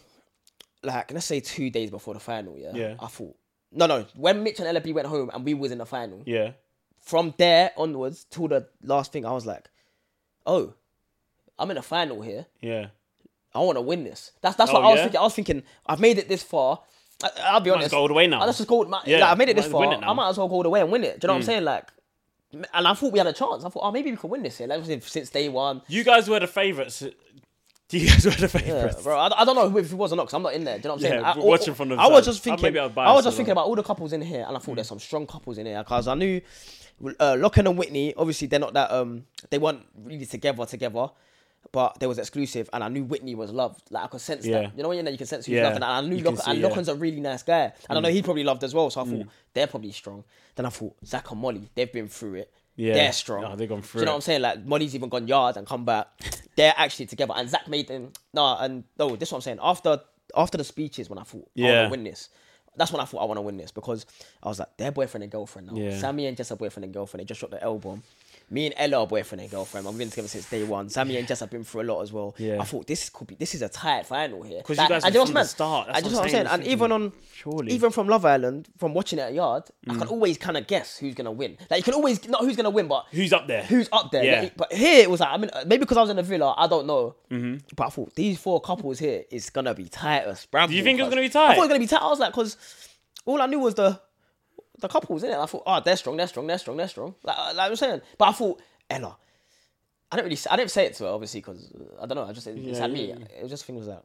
like let's say two days before the final, yeah. Yeah. I thought no no when Mitch and LB went home and we was in the final. yeah, From there onwards till the last thing, I was like, oh, I'm in the final here. yeah. I want to win this. That's that's Oh, what I was yeah? thinking. I was thinking I've made it this far. I, I'll be Might honest. well go all the way now. I let's just go. My, Yeah, like, I made it this far. it. Mm. I might as well go all the way and win it. Do you know what I'm saying? Like, and I thought we had a chance. I thought, oh, maybe we could win this here. Like, since day one. You guys were the favourites. You guys were the Yeah, favourites. bro. I, I don't know if it was or not because I'm not in there. Do you know what I'm saying? Yeah, I, but watching from the I was just thinking. I was I just thinking about all the couples in here, and I thought there's some strong couples in here because I knew uh, Lochan and Whitney. Obviously, they're not that. Um, they weren't really together together. But there was exclusive, and I knew Whitney was loved. Like I could sense Yeah. that. You know when you're there, you can sense who's Yeah. loved, and I knew You Lochan, see, and yeah. Mm. Lochan's a really nice guy, and I know he probably loved as well. So I thought they're probably strong. Then I thought Zach and Molly, they've been through it. Yeah. they're strong. Oh, they've gone Do through you know it. what I'm saying? Like Molly's even gone yards and come back. They're actually together. And Zach made them no, and no, this is what I'm saying. After after the speeches, when I thought I Yeah. want to win this, that's when I thought I want to win this because I was like, they're boyfriend and girlfriend now. Yeah. Sammy and Jess are boyfriend and girlfriend. They just shot the album. Me and Ella are boyfriend and girlfriend. I've been together since day one. Sammy and Jess have been through a lot as well. Yeah. I thought this could be this is a tight final here. 'Cause you guys and were you know from what's the start. That's I just what what I'm saying. And even on surely. even from Love Island, from watching it at Yard, I Mm. can always kind of guess who's gonna win. Like you can always not who's gonna win, but Who's up there? who's up there. Yeah. Like, but here it was like I mean maybe because I was in the villa, I don't know. Mm-hmm. But I thought these four couples here is gonna be tight as Do you think it was gonna be tight? I thought it was gonna be tight. I was like, because all I knew was the the couples in it. I thought, oh, they're strong, they're strong, they're strong, they're strong. Like, uh, like I'm saying, but I thought Ella. I didn't really, I didn't say it to her obviously because uh, I don't know. I just it, it's Yeah, had me. yeah. It was just things like.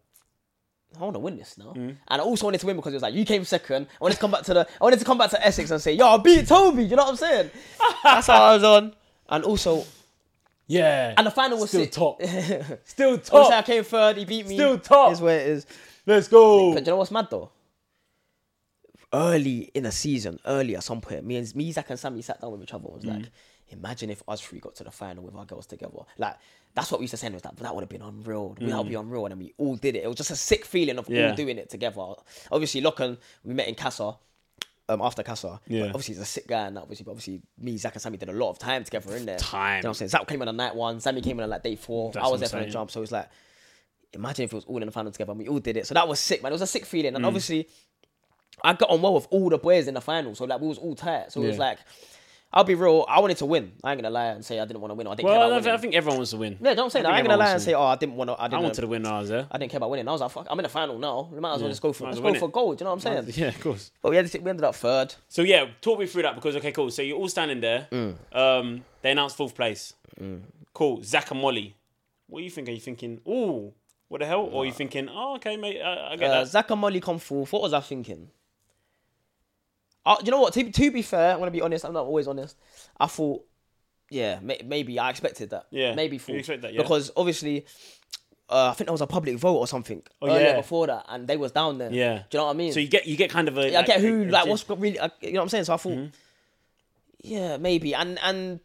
I want to win this now, Mm. and I also wanted to win because it was like you came second. I wanted to come back to the, I wanted to come back to Essex and say, "Yo, I beat Toby." You know what I'm saying? That's how I was on, and also, yeah. and the final was Still sick. top. Still Obviously, I top. came third. He beat me. Still top. Is where it is. Let's go. But do you know what's mad though? Early in the season, early at some point, me and me, Zach and Sammy sat down with each other and was Mm. like, imagine if us three got to the final with our girls together. Like that's what we used to say was that that would have been unreal. That would be unreal. And we all did it. It was just a sick feeling of Mm. Yeah. all doing it together. Obviously, Lochan, we met in Casa. Um, after Casa, Yeah. But obviously he's a sick guy, and obviously, but obviously me, Zach, and Sammy did a lot of time together in there. Time. you know what I'm saying? Zach came in on night one, Sammy came in on like day four. That's I was there for the jump, so it was like, imagine if it was all in the final together and we all did it. So that was sick, man. It was a sick feeling. Mm. And obviously, I got on well with all the boys in the final. So like we was all tight. So it was Yeah. like, I'll be real, I wanted to win. I ain't gonna lie and say I didn't want to win. Or I didn't care Well, about I, winning. I think everyone wants to win. yeah, what I'm saying? I I, ain't gonna everyone lie and wants to say, oh, I didn't want to. I I didn't. wanted to win when I was there. I didn't care about winning. I was like, fuck, I'm in the final now. We might as well just go for Might let's go win for it. gold. Do you know what I'm saying? Yeah, of course. But we, had, we ended up third. So yeah, talk me through that because okay, cool. So you're all standing there. Mm. Um, they announced fourth place. Cool. Zach and Molly. What are you thinking? Are you thinking, ooh, what the hell? Or are you thinking, oh, okay, mate, I, I get Uh, that. Zach and Molly come fourth. What was I thinking? Uh, you know what? To, to be fair, I'm gonna be honest. I'm not always honest. I thought, yeah, may, maybe I expected that. Yeah, maybe you expect that, yeah. Because obviously, uh, I think there was a public vote or something Oh, earlier yeah. before that, and they was down there. Yeah. Do you know what I mean? So you get you get kind of a. I get who a- like what's really uh, you know what I'm saying. So I thought, Mm-hmm. yeah, maybe. And and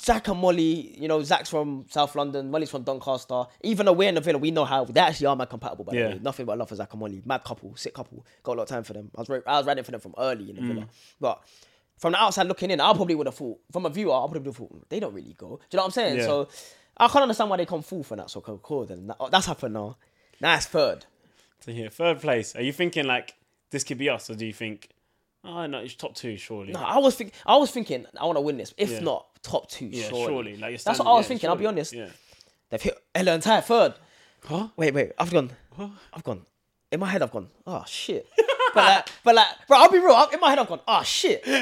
Zach and Molly, you know, Zach's from South London, Molly's from Doncaster. Even though we're in the villa, we know how they actually are mad compatible. By Yeah. the way, nothing but love for Zach and Molly. Mad couple, sick couple. Got a lot of time for them. I was re- I was riding for them from early in the Mm. villa, but. From the outside looking in, I probably would have thought, from a viewer, I probably would have thought, they don't really go. Do you know what I'm saying? Yeah. So I can't understand why they come fourth and that. So cool. Then that, that's happened now. Now it's third. So here, third place. Are you thinking like this could be us, or do you think, oh no, it's top two surely? No, I was think I was thinking I want to win this. If Yeah. not top two, yeah, surely. surely. Like you're That's standing- what I was yeah, thinking. I'll be surely. honest. Yeah. They've hit and Ty third. Huh? Wait, wait. I've gone. I've gone. In my head, I've gone. Oh shit. but like, but like, bro, I'll be real. I- In my head, I've gone. Oh shit.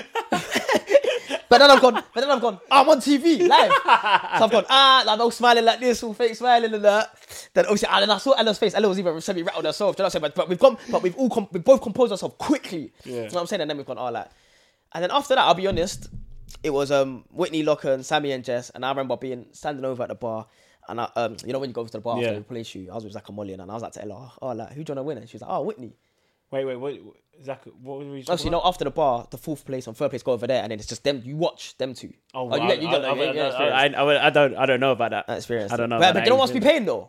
but then I've gone. But then I've gone. I'm on TV live. so I've gone. Ah, like, I'm all smiling like this, all fake smiling and that. Then obviously, and then I saw Ella's face. Ella was even semi rattled herself. Do you know what I'm saying? But, but we've gone. But we've all com- we've both composed ourselves quickly. Yeah. You know what I'm saying? And then we've gone. Oh, like. And then after that, I'll be honest, it was um Whitney Lochan and Sammy and Jess, and I remember being standing over at the bar, and I, um you know when you go over to the bar Yeah. after the play shoot, I was with Zach and Molly, and I was like to Ella, oh like who do you want to win? And she was like, oh Whitney. Wait, wait, what? Zach, what were we? talking Obviously, you about? know after the bar, the fourth place and third place go over there, and then it's just them. You watch them two. Oh, you, I, get- I, don't know. I, don't, I don't know about that. That experience. I don't know. But, about but that you know what must be either. pain though?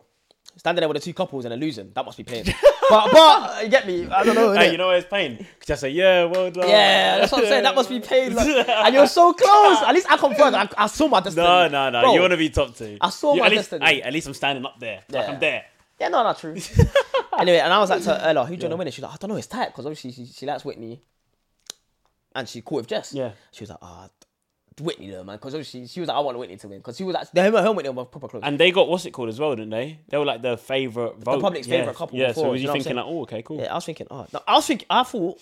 Standing there with the two couples and then losing. That must be pain. but but you get me. I don't know. Hey, you know what it's pain? Just say, yeah, well done. Yeah, that's what I'm saying. That must be pain. like- and you're so close. At least I confirmed. I, I saw my destiny. No, no, no. Bro, You want to be top two. I saw You- my at least, destiny. Hey, at least I'm standing up there. Like Yeah. I'm there. Yeah, no, not true. anyway, and I was like to Ella, who do you want to win? And she's like, I don't know, it's tight because obviously she, she likes Whitney, and she caught with Jess. Yeah. She was like, ah, Whitney though, man, because obviously she was like, I want Whitney to win because she was like, her, her and Whitney were proper close. And they got what's it called as well, didn't they? They were like the favorite vote. public's yeah. favourite couple Yeah. before, so was you thinking like, oh, okay, cool. yeah, I was thinking, oh, no, I was thinking, I thought,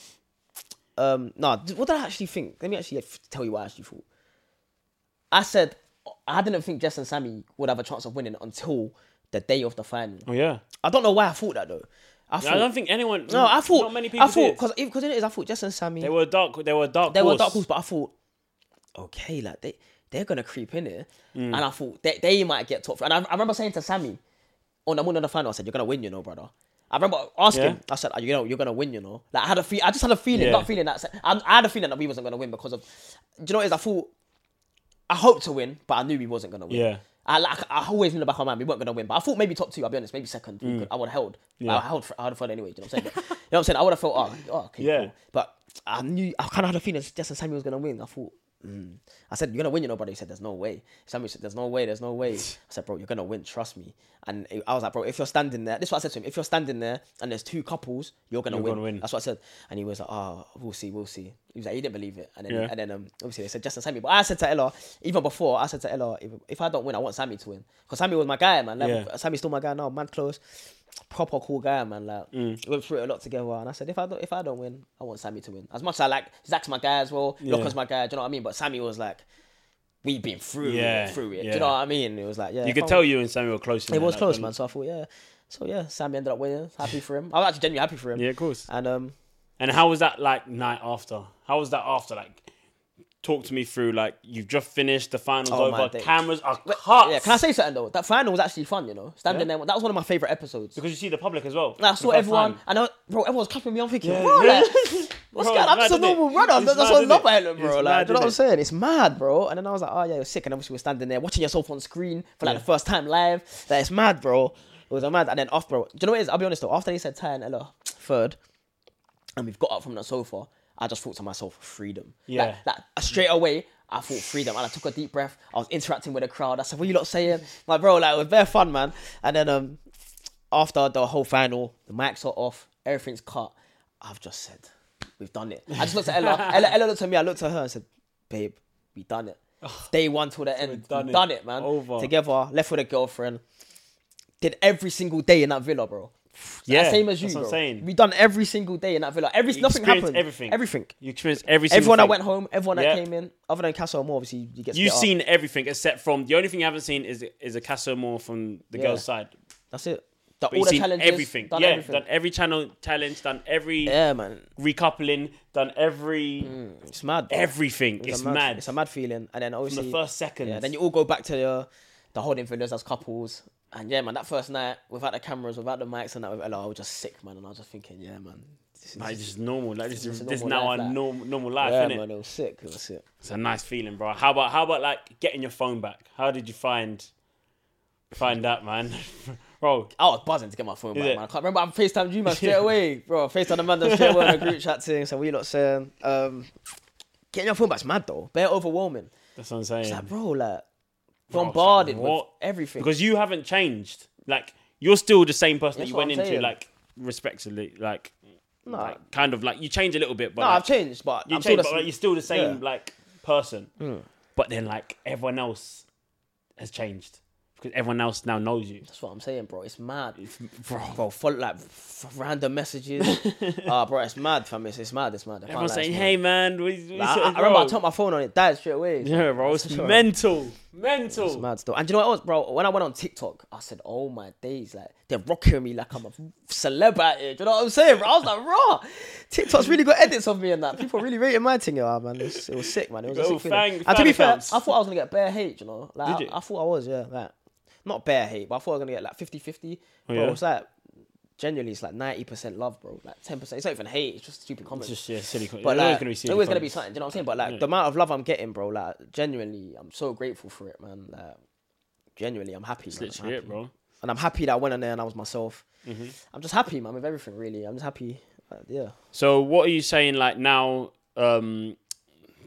um, no, what did I actually think? Let me actually tell you what I actually thought. I said I didn't think Jess and Sammy would have a chance of winning until the day of the final. Oh yeah. I don't know why I thought that though. I thought, I don't think anyone. no, I thought, not many people I thought because because it is, I thought Jess and Sammy They were dark. They were dark. they were horse. dark horse, but I thought, okay, like they they're gonna creep in here, Mm. and I thought they, they might get top. three. And I, I remember saying to Sammy on the morning of the final, I said, "You're gonna win, you know, brother." I remember asking, Yeah. I said, "You know, you're gonna win, you know." Like I had a feel, I just had a feeling, Yeah. not feeling that I, I had a feeling that we wasn't gonna win because of, do you know what it is? I thought. I hoped to win, but I knew we wasn't gonna win. Yeah. I like I always in the back of my mind we weren't gonna win, but I thought maybe top two. I'll be honest, maybe second. Mm. I would have held. I held. I would have held anyway. Do you know what I'm saying? you know what I'm saying? I would have felt. Oh, oh okay, Yeah. cool. But I knew. I kind of had a feeling Jess and Sammy was gonna win. I thought. Mm. I said, "You're gonna win, you know, brother." He said, "There's no way." Sammy said, "There's no way. There's no way." I said, "Bro, you're gonna win. Trust me." And I was like, "Bro, if you're standing there, this is what I said to him. If you're standing there and there's two couples, you're gonna, You're win. gonna win. That's what I said. And he was like, "Oh, we'll see, we'll see." He was like, "He didn't believe it." And then, Yeah. and then, um, obviously they said Jess and Sammy. But I said to Ella, even before, I said to Ella, if, if I don't win, I want Sammy to win because Sammy was my guy, man. Like, Yeah. Sammy's still my guy now, man. Close, proper cool guy, man. Like Mm. we went through it a lot together. And I said, if I don't, if I don't win, I want Sammy to win. As much as I like Zach's my guy as well, Yeah. Lochan's my guy. Do you know what I mean? But Sammy was like, we've been through Yeah, it, through it. Do you know what I mean? It was like, yeah, You could I tell win- you and Sammy were close. it there, was like, close, man. So I thought, yeah. So yeah, Sammy ended up winning. Happy for him. I was actually genuinely happy for him. Yeah, of course. And um, And how was that like night after? How was that after? Like, talk to me through. Like, you've just finished the finals Oh, over. Cameras are cut. yeah, can I say something though? That final was actually fun. You know, standing there. That was one of my favorite episodes. Because you see the public as well. And I saw everyone, time. and I, bro, everyone was clapping me. I'm thinking, Yeah, bro, yeah. like, what's Bro, going on? I'm just a normal runner. It's That's mad, what innit? Love Island, bro. It's like, mad, you know what I'm saying? It's mad, bro. And then I was like, oh yeah, you're sick. And obviously we're standing there watching yourself on screen for like Yeah. the first time live. Like it's mad, bro. It was a mad. And then off, bro, do you know what it is? I'll be honest though. After they said Ty and Ella third, and we've got up from the sofa, I just thought to myself, freedom. Yeah. Like, like straight away, I thought freedom, and I took a deep breath. I was interacting with the crowd. I said, "What you lot saying?" Like, bro, like it was very fun, man. And then um, after the whole final, the mics are off, everything's cut. I've just said, "We've done it." I just looked at Ella. Ella, Ella looked at me. I looked at her and said, "Babe, we done it." Day one till the end, done we it. done it, man. Over. Together, left with a girlfriend. Did every single day in that villa, bro. Yeah, same as you, that's what. I'm saying. We done every single day in that villa. Every nothing happened. everything. Everything. You experienced every single Everyone that thing. went home, everyone that Yeah. came in, other than Casa Amor, obviously you get. You've split up. seen everything except from the only thing you haven't seen is is a Casa Amor from the Yeah. girls' side. That's it. The, But all you've the seen challenges. everything. Done yeah, everything. done every channel challenge, done every yeah, man. recoupling, done every mm, It's mad. bro. everything. It's, It's, a mad, mad. It's a mad feeling. And then obviously From the first second. Yeah, then you all go back to the the holding villas as couples. And yeah, man, that first night without the cameras, without the mics and that with Ella, I was just sick, man. And I was just thinking, yeah, man. This is, like, just normal. Like this, It's is this now life, our like- normal normal life, yeah, innit? man, it was sick. It was sick. It's a nice feeling, bro. How about how about like getting your phone back? How did you find find that, man? bro, I was buzzing to get my phone Is back, it? man. I can't remember. I FaceTimed you, man, straight away, bro. FaceTime the man them straight away on a group chat thing. So we lot saying, um, getting your phone back's mad though. Bare overwhelming. that's what I'm saying. It's like, bro, like bombarded with what? everything. because you haven't changed. Like you're still the same person that you what went I'm into, saying. like respectfully, like, no, like kind of like you change a little bit, but no, like, I've changed, but you I'm still change, the but like, you're still the same Yeah. Like person. Mm. But then like everyone else has changed because everyone else now knows you. That's what I'm saying, bro. It's mad. Bro, bro, full, like f- random messages. Ah, bro, it's mad, fam. It's, it's mad. It's mad. I everyone's saying, it's "Hey, man, we, we. Like, I, I remember I bro." took my phone on it, died straight away. Yeah, bro, it's Sure. mental, mental. It's mad still. And you know what else, bro? When I went on TikTok, I said, "Oh my days, like they're rocking me like I'm a celeb out here." Do you know what I'm saying, bro? I was like, "Raw." TikTok's really got edits of me and that. People really rating my thing, yeah, man. It was, it was sick, man. It was a sick feeling. fang- and to be fair. I thought I was gonna get bare hate, you know. Like, Did I, you? I thought I was, yeah. Like, not bare hate, but I thought I was gonna get like 50-50. Bro, yeah? it's like genuinely, it's like ninety percent love, bro. Like ten percent. It's not even hate. It's just stupid comments. It's just yeah, silly. But But like, always gonna be silly. always gonna be something. Do you know what I'm saying? But like the amount of love I'm getting, bro. Like genuinely, I'm so grateful for it, man. Like genuinely, I'm happy. It's man. Literally it, bro. And I'm happy that I went in there and I was myself. Mm-hmm. I'm just happy, man, with everything. Really, I'm just happy. Uh, yeah. So what are you saying? Like now, um,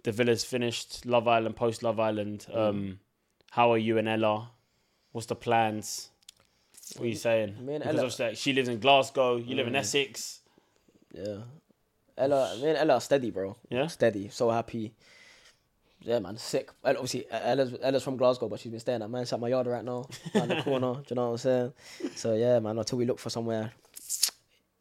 the villa's finished. Love Island, post Love Island. Mm. Um, how are you and Ella? What's the plans? What are you saying? Me and because Ella- Mm. obviously like, she lives in Glasgow. You live in Essex. Yeah. Ella, me and Ella are steady, bro. Yeah? Steady. So happy. Yeah, man, sick. And obviously, Ella's, Ella's from Glasgow, but she's been staying at man's at my yard right now, around the corner. Do you know what I'm saying? So yeah, man. Until we look for somewhere.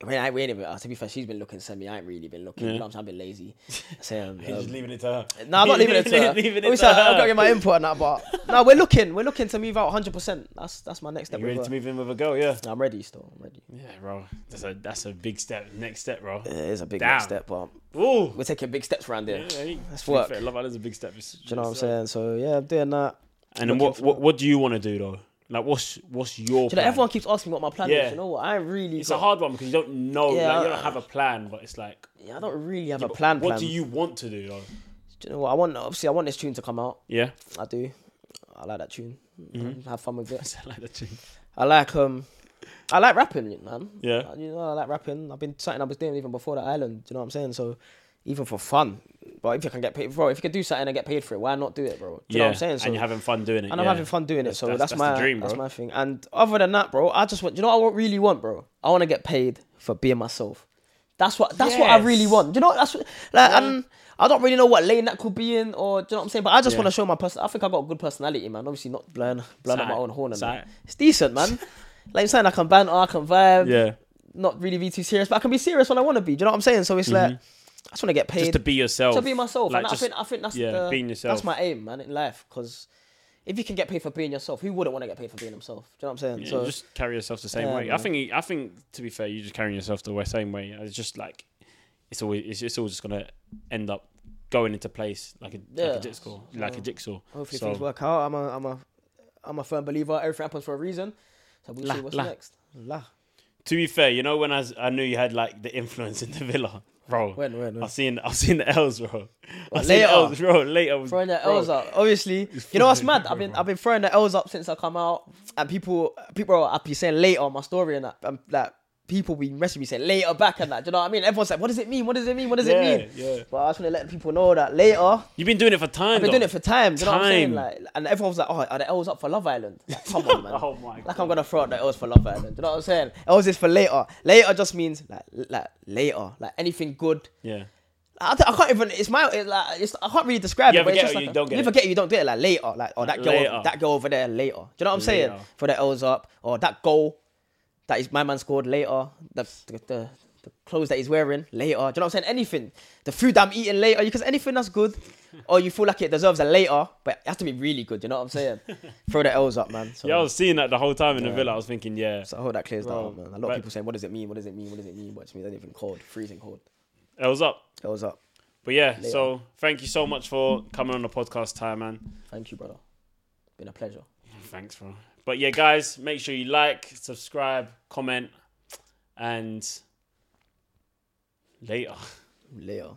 I mean, I ain't really. Uh, to be fair, she's been looking semi. I ain't really been looking. You know what I'm saying? I've been lazy. So, um, You're just um, leaving it to her. no, I'm not leaving it to her. Leaving it Obviously, to I- I've got to get my input on that, but no, we're looking. We're looking to move out 100. percent That's that's my next step. You ready to move in with a girl? Yeah. No, I'm ready. Still, I'm ready. Yeah, bro. That's a that's a big step. Next step, bro. It is a big Damn. next step, but Ooh. we're taking big steps around here. Yeah, to work. fair, Love Island's a big step. Do Do you know what I'm saying? So yeah, I'm doing that. And then what, what what do you want to do though? Like what's what's your Do you know, plan? everyone keeps asking me what my plan Yeah. is. You know what? I really. It's got, a hard one because you don't know. Yeah, like, you don't have a plan, but it's like Yeah, I don't really have a plan. What plan. do you want to do though? Do you know what? I want obviously I want this tune to come out. Yeah. I do. I like that tune. Mhm. Have fun with it. I like that tune. I like um, I like rapping, man. Yeah. You know, I like rapping. I've been something I was doing even before the island. Do you know what I'm saying? So, even for fun, but if you can get paid, bro, if you can do something and get paid for it, why not do it, bro? Do you yeah. know what I'm saying? So, and you're having fun doing it. and I'm having fun doing it. So that's- that's, that's my dream, that's my thing. And other than that, bro, I just want. You know what I really want, bro? I want to get paid for being myself. That's what. That's what I really want. Do you know? That's what, like, Yeah. and I don't really know what lane that could be in, or do you know what I'm saying? But I just Yeah. want to show my person. I think I got a good personality, man. Obviously, not blowing blowing up my own horn. And that. It's decent, man. like I'm saying, I can banter, I can vibe Yeah. not really be too serious, but I can be serious when I want to be. Do you know what I'm saying? So it's like I just want to get paid. Just to be yourself. to be myself, Like, and just- I think I think that's yeah, the, being yourself. That's my aim, man, in life. Because if you can get paid for being yourself, who wouldn't want to get paid for being himself? Do you know what I'm saying? Yeah, so just carry yourself the same Yeah, way. I think. I think to be fair, you're just carrying yourself the way- same way. It's just like it's always. It's, it's all just gonna end up going into place like a, like a jigsaw, like a jigsaw. hopefully So- things work out. I'm a I'm a I'm a firm believer. Everything happens for a reason. So we'll La- see what's la. next. La. To be fair, you know when I, I knew you had like the influence in the villa, bro. When when when. I've seen I've seen the L's, bro. What, I've the later? L's, bro. Later, was, throwing the bro, L's up. Obviously, you know what's mad? I've been I've been throwing the L's up since I come out, and people people are happy saying later on my story and that. Um, that people be messaging me saying later back and that. Do you know what I mean? Everyone's like, what does it mean? What does it mean? What does Yeah, it mean? yeah. But I just want to let people know that later. You've been doing it for time. I've been though. doing it for time. Do you know what I'm saying? Like, and everyone was like, "Oh, are the L's up for Love Island?" Like, come on, man. Oh my Like I'm gonna throw out the L's for Love Island. Do you know what I'm saying? L's is for later. Later just means like like later, like anything good. Yeah. I, I can't even. It's my. It's like it's, I can't really describe You it. But it's just it like you a- don't get you it? forget you don't get it like later. Like or that girl. Later. That girl over there later. Do you know what I'm saying? For the L's up or that goal that is my man scored later. The the, the the clothes that he's wearing later. Do you know what I'm saying? Anything. The food that I'm eating later. Because anything that's good, or you feel like it deserves a later, but it has to be really good. You know what I'm saying? Throw the L's up, man. So, Yeah, I was seeing that the whole time in the villa. I was thinking, yeah, so I hope that clears that up, man. A lot of people saying, "What does it mean? What does it mean? What does it mean?" But it means anything cold, freezing cold. L's up. L's up. But yeah, so thank you so much for coming on the podcast, time, man. Thank you, brother. Been a pleasure. Thanks, bro. But yeah, guys, make sure you like, subscribe, comment, and later. Later.